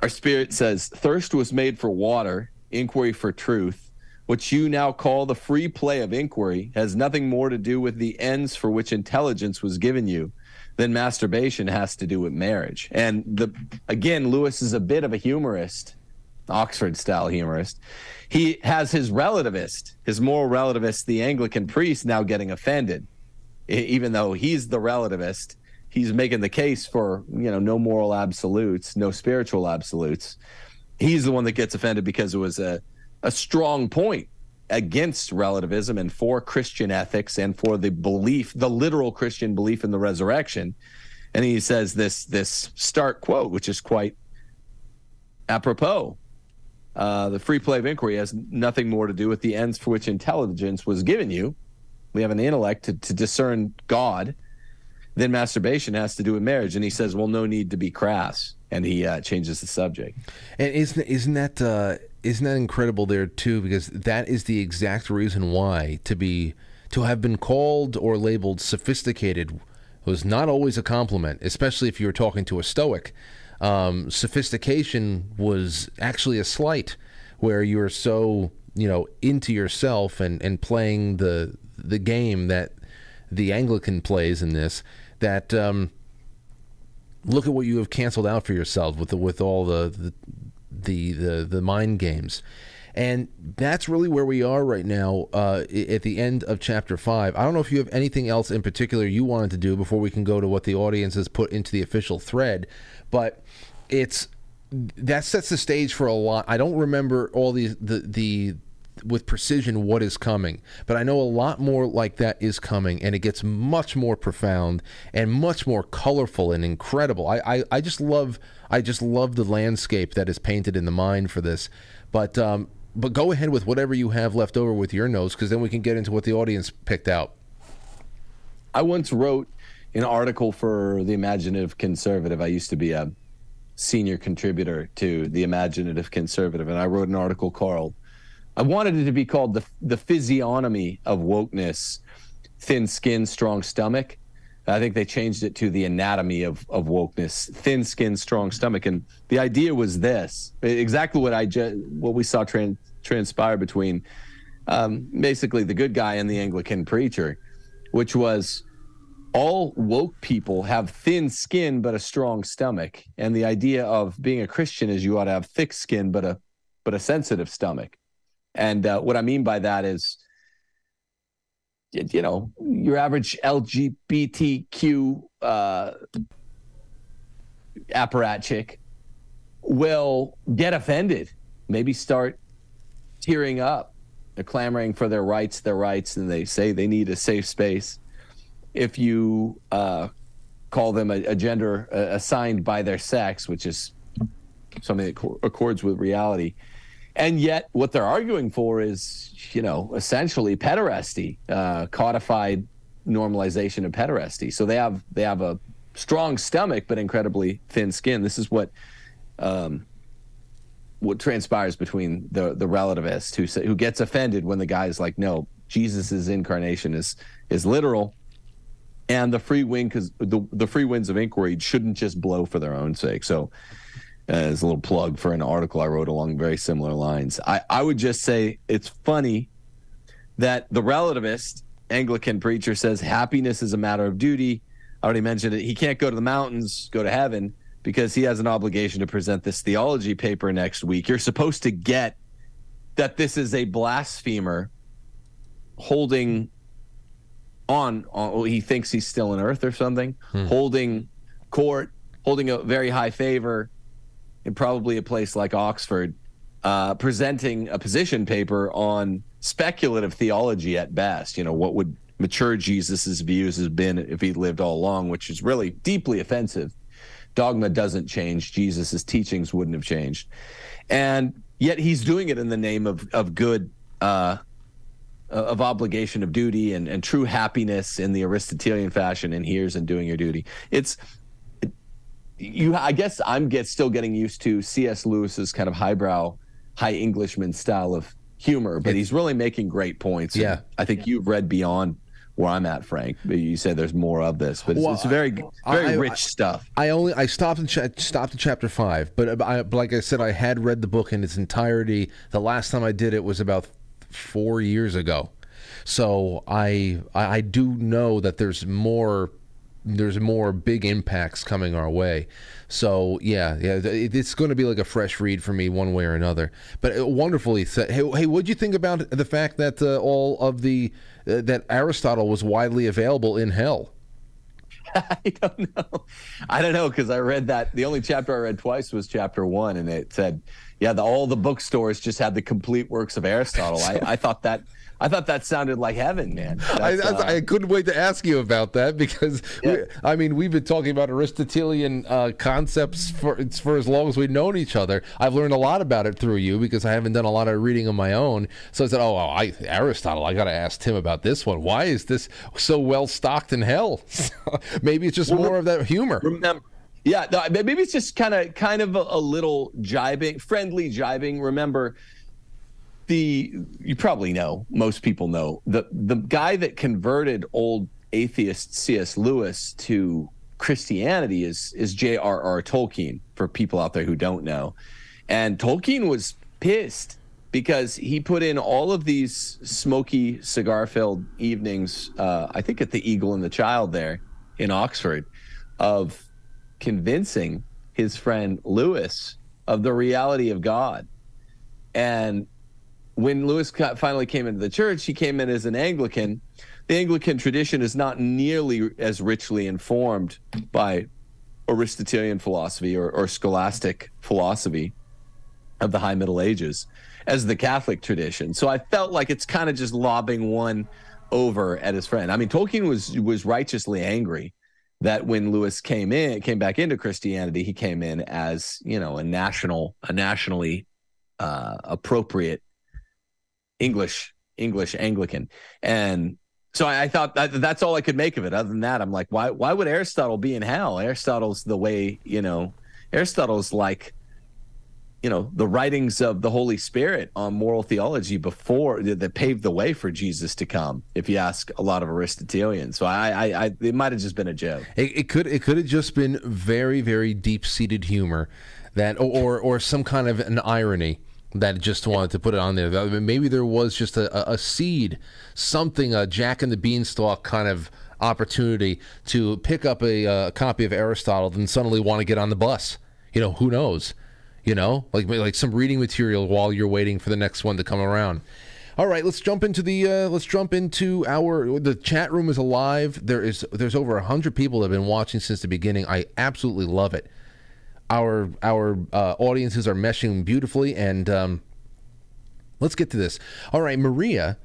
Our spirit says, "Thirst was made for water, inquiry for truth." What you now call the free play of inquiry has nothing more to do with the ends for which intelligence was given you than masturbation has to do with marriage. And the again, Lewis is a bit of a humorist, Oxford style humorist. He has his relativist, his moral relativist, the Anglican priest, now getting offended, even though he's the relativist. He's making the case for you know no moral absolutes, no spiritual absolutes. He's the one that gets offended because it was a a strong point against relativism and for Christian ethics and for the belief, the literal Christian belief in the resurrection. And he says this this stark quote, which is quite apropos. Uh, the free play of inquiry has nothing more to do with the ends for which intelligence was given you. We have an intellect to, to discern God. Then masturbation has to do with marriage. And he says, well, no need to be crass. And he uh, changes the subject. And isn't, isn't that. Uh isn't that incredible there too? Because that is the exact reason why to be to have been called or labeled sophisticated was not always a compliment, especially if you were talking to a Stoic. Um, sophistication was actually a slight, where you are so you know into yourself and and playing the the game that the Anglican plays in this that. Um, look at what you have canceled out for yourself with the, with all the, the the the the mind games. And that's really where we are right now uh, at the end of chapter five. I don't know if you have anything else in particular you wanted to do before we can go to what the audience has put into the official thread, but it's that sets the stage for a lot. I don't remember all the the the with precision what is coming, but I know a lot more like that is coming, and it gets much more profound and much more colorful and incredible. I I, I just love I just love the landscape that is painted in the mind for this. But um, but go ahead with whatever you have left over with your notes, because then we can get into what the audience picked out. I once wrote an article for the Imaginative Conservative. I used to be a senior contributor to the Imaginative Conservative, and I wrote an article called. I wanted it to be called the the physiognomy of wokeness, thin skin, strong stomach I think they changed it to the anatomy of, of wokeness, thin skin, strong stomach. And the idea was this exactly what I just, what we saw trans, transpire between um, basically the good guy and the Anglican preacher, which was all woke people have thin skin but a strong stomach. And the idea of being a Christian is you ought to have thick skin but a but a sensitive stomach. And uh, what I mean by that is you know, your average LGBTQ uh, apparatchik will get offended, maybe start tearing up. They're clamoring for their rights, their rights, and they say they need a safe space. If you uh, call them a, a gender uh, assigned by their sex, which is something that co- accords with reality, and yet, what they're arguing for is, you know, essentially pederasty, uh, codified normalization of pederasty. So they have they have a strong stomach but incredibly thin skin. This is what um, what transpires between the the relativist who who gets offended when the guy's like, no, Jesus's incarnation is is literal. and the free wind because the the free winds of inquiry shouldn't just blow for their own sake. So, as a little plug for an article I wrote along very similar lines, I I would just say it's funny that the relativist Anglican preacher says happiness is a matter of duty. I already mentioned it. He can't go to the mountains, go to heaven because he has an obligation to present this theology paper next week. You're supposed to get that this is a blasphemer holding on, on he thinks he's still on earth or something, hmm. holding court, holding a very high favor in probably a place like Oxford, uh, presenting a position paper on speculative theology at best. You know, what would mature Jesus's views has been if he lived all along, which is really deeply offensive. Dogma doesn't change. Jesus's teachings wouldn't have changed. And yet he's doing it in the name of, of good, uh, of obligation of duty and, and true happiness in the Aristotelian fashion and here's and doing your duty. It's, you, I guess I'm get still getting used to C.S. Lewis's kind of highbrow, high Englishman style of humor, but he's really making great points. Yeah. I think you've read beyond where I'm at, Frank. You said there's more of this, but it's, well, it's very, very I, rich I, stuff. I only I stopped in cha- stopped at chapter five, but I, like I said, I had read the book in its entirety. The last time I did it was about four years ago, so I, I do know that there's more there's more big impacts coming our way. So yeah, yeah, it's going to be like a fresh read for me, one way or another. But uh, wonderfully said. Hey, hey, what do you think about the fact that uh, all of the uh, that Aristotle was widely available in hell? I don't know. I don't know because I read that the only chapter I read twice was chapter one, and it said, yeah, the, all the bookstores just had the complete works of Aristotle. I, I thought that I thought that sounded like heaven, man. I, uh, I, couldn't wait to ask you about that because, yeah. we, I mean, we've been talking about Aristotelian uh, concepts for for as long as we've known each other. I've learned a lot about it through you because I haven't done a lot of reading on my own. So I said, "Oh, I, Aristotle, I got to ask Tim about this one. Why is this so well stocked in hell? maybe it's just well, more of that humor." Remember, yeah, maybe it's just kind of kind of a, a little jibing, friendly jibing. Remember the you probably know most people know the the guy that converted old atheist C.S. Lewis to Christianity is is J.R.R. Tolkien for people out there who don't know, and Tolkien was pissed because he put in all of these smoky cigar filled evenings. Uh, I think at the Eagle and the Child there in Oxford, of convincing his friend Lewis of the reality of God, and when Lewis finally came into the church, he came in as an Anglican. The Anglican tradition is not nearly as richly informed by Aristotelian philosophy or, or scholastic philosophy of the High Middle Ages as the Catholic tradition. So I felt like it's kind of just lobbing one over at his friend. I mean, Tolkien was was righteously angry that when Lewis came in, came back into Christianity, he came in as you know a national, a nationally uh, appropriate English English Anglican, and so I, I thought that, that's all I could make of it. Other than that, I'm like, why why would Aristotle be in hell? Aristotle's the way you know. Aristotle's like you know the writings of the holy spirit on moral theology before that paved the way for jesus to come if you ask a lot of aristotelians so i i, I it might have just been a joke it, it could it could have just been very very deep-seated humor that or or some kind of an irony that just wanted to put it on there. Maybe there was just a, a seed, something, a Jack and the Beanstalk kind of opportunity to pick up a, a copy of Aristotle, then suddenly want to get on the bus. You know, who knows? You know, like like some reading material while you're waiting for the next one to come around. All right, let's jump into the uh, let's jump into our the chat room is alive. There is there's over hundred people that have been watching since the beginning. I absolutely love it our our uh, audiences are meshing beautifully, and um, let's get to this. All right, Maria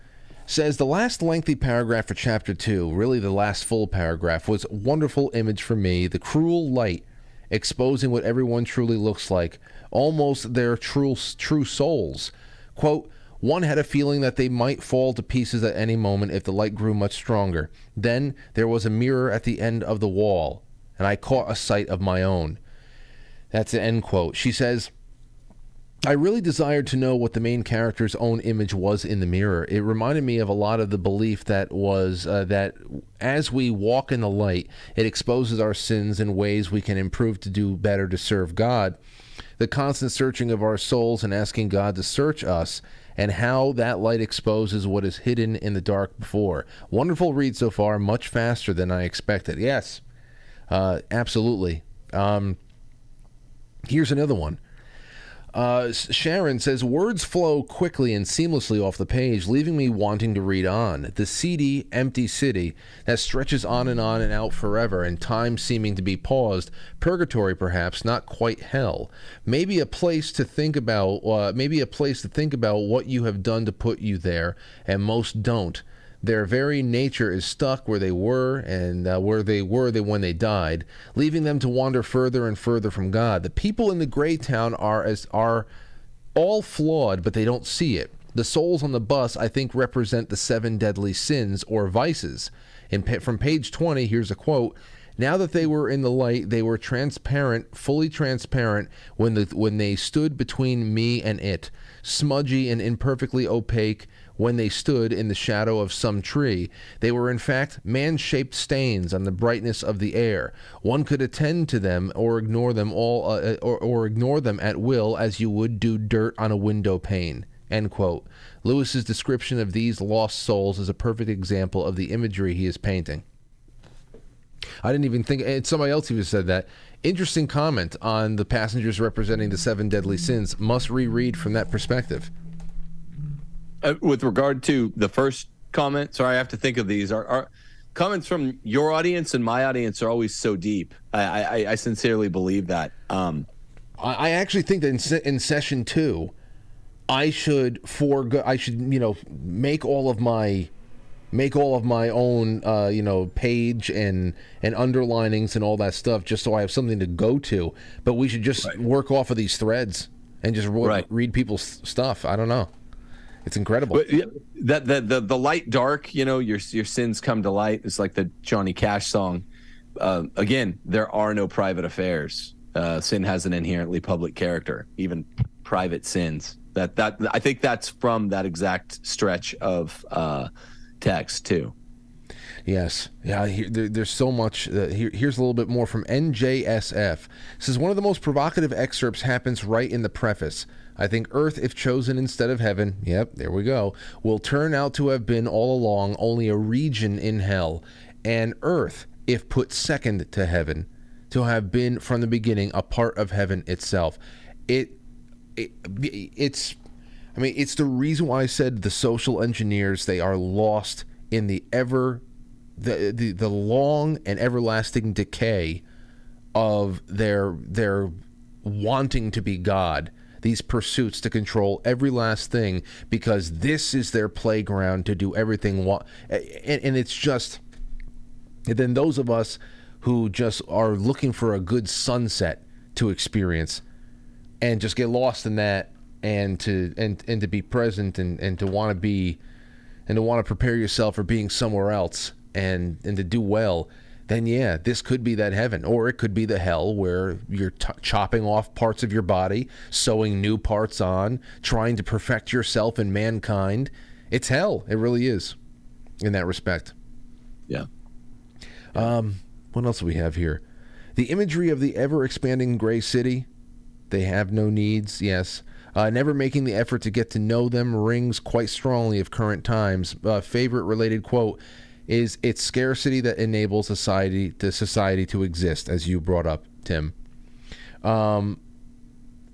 says the last lengthy paragraph for chapter two, really the last full paragraph, was wonderful image for me. The cruel light exposing what everyone truly looks like, almost their true true souls. Quote. One had a feeling that they might fall to pieces at any moment if the light grew much stronger. Then there was a mirror at the end of the wall, and I caught a sight of my own. That's an end quote. She says, I really desired to know what the main character's own image was in the mirror. It reminded me of a lot of the belief that was uh, that as we walk in the light, it exposes our sins in ways we can improve to do better to serve God. The constant searching of our souls and asking God to search us, and how that light exposes what is hidden in the dark before. Wonderful read so far, much faster than I expected. Yes, uh, absolutely. Um, here's another one. Uh, Sharon says words flow quickly and seamlessly off the page, leaving me wanting to read on. The seedy, empty city that stretches on and on and out forever, and time seeming to be paused. Purgatory, perhaps, not quite hell. Maybe a place to think about. Uh, maybe a place to think about what you have done to put you there, and most don't. Their very nature is stuck where they were and uh, where they were they when they died, leaving them to wander further and further from God. The people in the gray town are as are all flawed, but they don't see it. The souls on the bus, I think, represent the seven deadly sins or vices. In, from page 20, here's a quote. Now that they were in the light, they were transparent, fully transparent, when, the, when they stood between me and it, smudgy and imperfectly opaque, when they stood in the shadow of some tree. They were in fact man shaped stains on the brightness of the air. One could attend to them or ignore them all uh, uh, or, or ignore them at will as you would do dirt on a window pane. End quote. Lewis's description of these lost souls is a perfect example of the imagery he is painting. I didn't even think somebody else even said that. Interesting comment on the passengers representing the seven deadly sins. Must reread from that perspective. Uh, with regard to the first comment, sorry, I have to think of these. Our, our comments from your audience and my audience are always so deep. I, I, I sincerely believe that. Um, I, I actually think that in, se- in session two, I should forego. I should you know make all of my make all of my own uh, you know page and and underlinings and all that stuff just so I have something to go to. But we should just right. work off of these threads and just re- right. read people's stuff. I don't know. It's incredible. But, that the, the the light dark, you know, your your sins come to light. It's like the Johnny Cash song. Uh, again, there are no private affairs. Uh, sin has an inherently public character, even private sins. That that I think that's from that exact stretch of uh, text too. Yes, yeah. Here, there, there's so much. Uh, here, here's a little bit more from NJSF. It says one of the most provocative excerpts happens right in the preface. I think Earth, if chosen instead of heaven, yep, there we go, will turn out to have been all along only a region in hell, and Earth, if put second to heaven, to have been from the beginning a part of heaven itself. It, it it's I mean, it's the reason why I said the social engineers they are lost in the ever the the, the long and everlasting decay of their their wanting to be God these pursuits to control every last thing because this is their playground to do everything. And, and it's just, and then those of us who just are looking for a good sunset to experience and just get lost in that and to and and to be present and and to want to be and to want to prepare yourself for being somewhere else and and to do well then yeah, this could be that heaven. Or it could be the hell where you're t- chopping off parts of your body, sewing new parts on, trying to perfect yourself and mankind. It's hell. It really is in that respect. Yeah. Um, what else do we have here? The imagery of the ever expanding gray city. They have no needs, yes. Uh, never making the effort to get to know them rings quite strongly of current times. Uh, favorite related quote is its scarcity that enables society the society to exist, as you brought up, Tim. Um,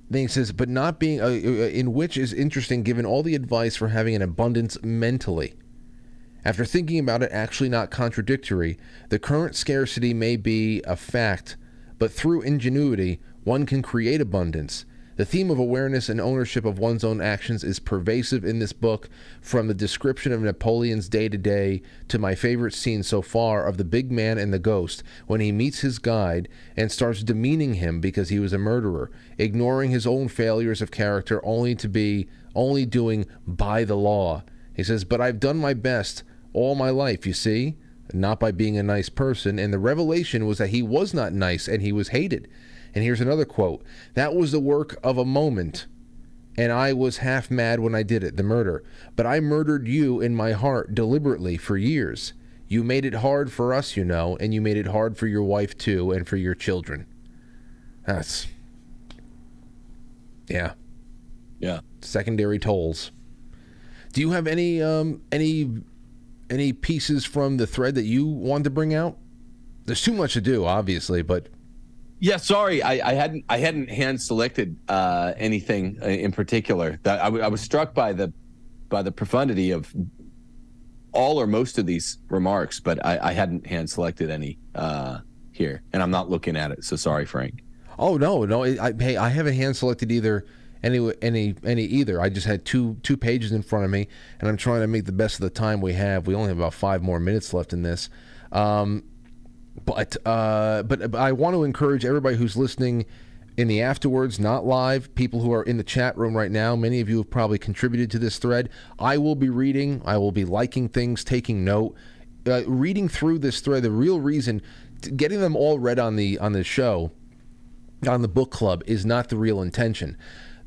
then he says, but not being, uh, uh, in which is interesting given all the advice for having an abundance mentally. After thinking about it, actually not contradictory, the current scarcity may be a fact, but through ingenuity, one can create abundance. The theme of awareness and ownership of one's own actions is pervasive in this book, from the description of Napoleon's day to day to my favorite scene so far of the big man and the ghost when he meets his guide and starts demeaning him because he was a murderer, ignoring his own failures of character only to be only doing by the law. He says, But I've done my best all my life, you see, not by being a nice person. And the revelation was that he was not nice and he was hated. And here's another quote That was the work of a moment. and I was half mad when I did it, the murder. But I murdered you in my heart deliberately for years. You made it hard for us, you know, and you made it hard for your wife too, and for your children. That's yeah, Yeah. secondary tolls. Do you have any um, any any pieces from the thread that you want to bring out? There's too much to do, obviously, but Yeah, sorry, I, I hadn't I hadn't hand selected uh, anything uh, in particular. That I, w- I was struck by the by the profundity of all or most of these remarks, but I, I hadn't hand selected any uh, here, and I'm not looking at it. So sorry, Frank. Oh no, no. I, hey, I haven't hand selected either any any any either. I just had two two pages in front of me, and I'm trying to make the best of the time we have. We only have about five more minutes left in this. Um, but uh, but I want to encourage everybody who's listening in the afterwards, not live, people who are in the chat room right now. Many of you have probably contributed to this thread. I will be reading. I will be liking things, taking note, uh, reading through this thread. The real reason, getting them all read on the on the show on the book club is not the real intention.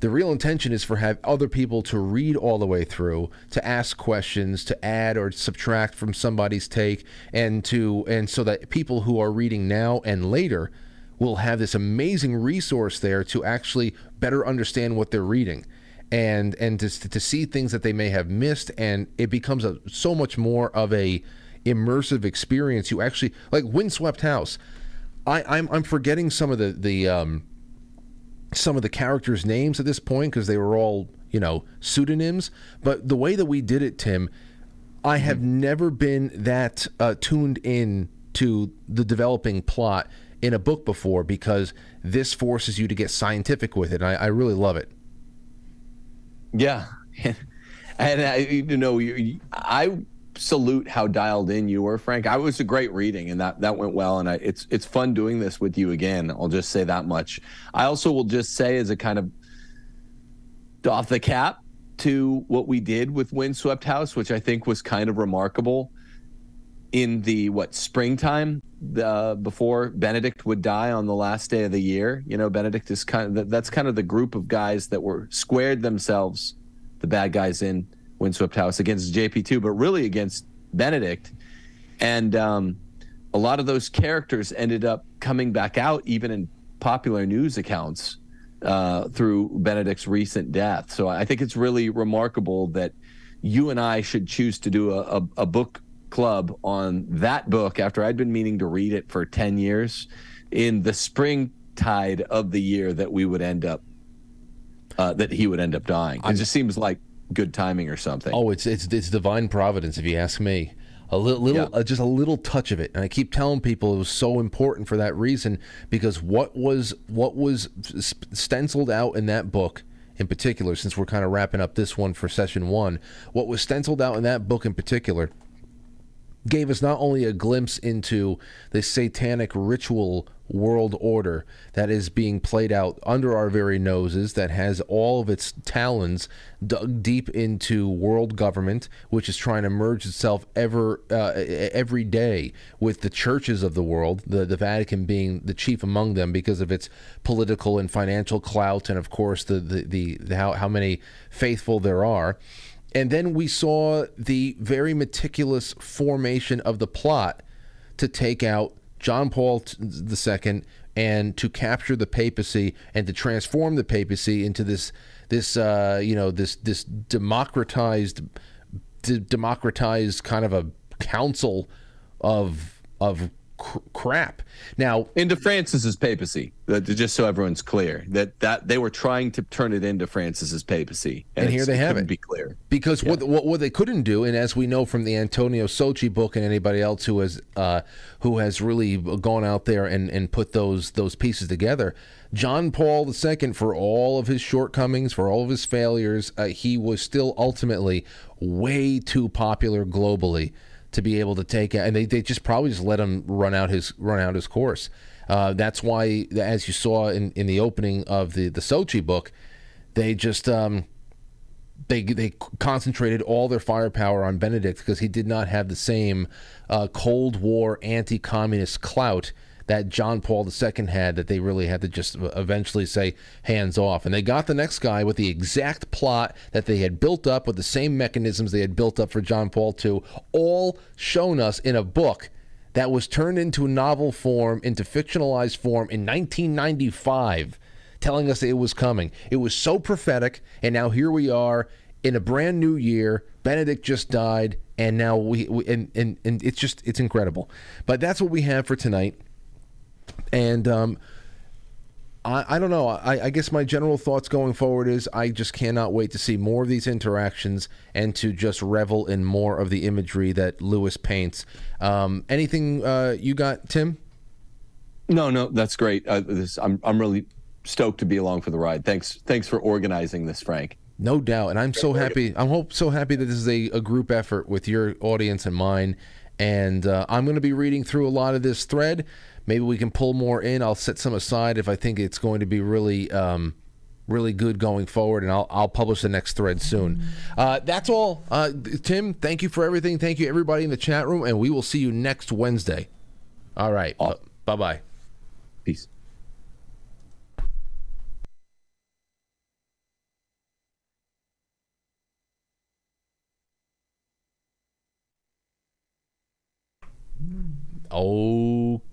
The real intention is for have other people to read all the way through, to ask questions, to add or subtract from somebody's take, and to and so that people who are reading now and later will have this amazing resource there to actually better understand what they're reading. And and to, to see things that they may have missed and it becomes a so much more of a immersive experience. You actually like windswept house. I, I'm I'm forgetting some of the the um, some of the characters' names at this point because they were all you know pseudonyms. But the way that we did it, Tim, I have never been that uh, tuned in to the developing plot in a book before because this forces you to get scientific with it. I, I really love it. Yeah, and I, you know, you, I salute how dialed in you were, Frank. I was a great reading, and that that went well. And I, it's it's fun doing this with you again. I'll just say that much. I also will just say, as a kind of off the cap to what we did with Windswept House, which I think was kind of remarkable. In the what springtime, uh, before Benedict would die on the last day of the year, you know, Benedict is kind of that's kind of the group of guys that were squared themselves, the bad guys in Windswept House against JP2, but really against Benedict. And um, a lot of those characters ended up coming back out, even in popular news accounts, uh, through Benedict's recent death. So I think it's really remarkable that you and I should choose to do a, a, a book club on that book after I'd been meaning to read it for 10 years in the spring tide of the year that we would end up, uh, that he would end up dying. It just seems like good timing or something. Oh, it's it's it's divine providence, if you ask me. A little, little Yeah. uh, just a little touch of it, and I keep telling people it was so important for that reason because what was what was stenciled out in that book, in particular, since we're kind of wrapping up this one for session one, what was stenciled out in that book in particular gave us not only a glimpse into the satanic ritual world order that is being played out under our very noses, that has all of its talons dug deep into world government, which is trying to merge itself ever uh, every day with the churches of the world, the, the Vatican being the chief among them because of its political and financial clout, and of course the the, the, the how, how many faithful there are. And then we saw the very meticulous formation of the plot to take out John Paul II and to capture the papacy and to transform the papacy into this this uh, you know this this democratized democratized kind of a council of of cr- crap. Now into Francis's papacy. Just so everyone's clear, that that they were trying to turn it into Francis's papacy, And here it's- they have it. Be clear. Because what, what what they couldn't do, and as we know from the Antonio Socci book and anybody else who has uh, who has really gone out there and, and put those those pieces together, John Paul II, for all of his shortcomings, for all of his failures, uh, he was still ultimately way too popular globally to be able to take and they, they just probably just let him run out his run out his course. Uh, that's why, as you saw in, in the opening of the the Socci book, they just um, they they concentrated all their firepower on Benedict because he did not have the same uh, Cold War anti-communist clout that John Paul II had that they really had to just eventually say hands off. And they got the next guy with the exact plot that they had built up with the same mechanisms they had built up for John Paul II, all shown us in a book that was turned into a novel form, into fictionalized form in 1995, telling us it was coming. It was so prophetic, and now here we are in a brand new year. Benedict just died, and now we, we and, and and it's just it's incredible. But that's what we have for tonight. And um, I, I don't know. I, I guess my general thoughts going forward is I just cannot wait to see more of these interactions and to just revel in more of the imagery that Lewis paints. Um, anything uh, you got, Tim? No, no, that's great. Uh, this, I'm I'm really stoked to be along for the ride. Thanks, thanks for organizing this, Frank. No doubt, and I'm so happy. I'm hope so happy that this is a, a group effort with your audience in mind. And uh, I'm going to be reading through a lot of this thread. Maybe we can pull more in. I'll set some aside if I think it's going to be really, um, really good going forward, and I'll I'll publish the next thread soon. Uh, that's all, uh, Tim. Thank you for everything. Thank you everybody in the chat room, and we will see you next Wednesday. All right. Bye bye. Peace. Okay.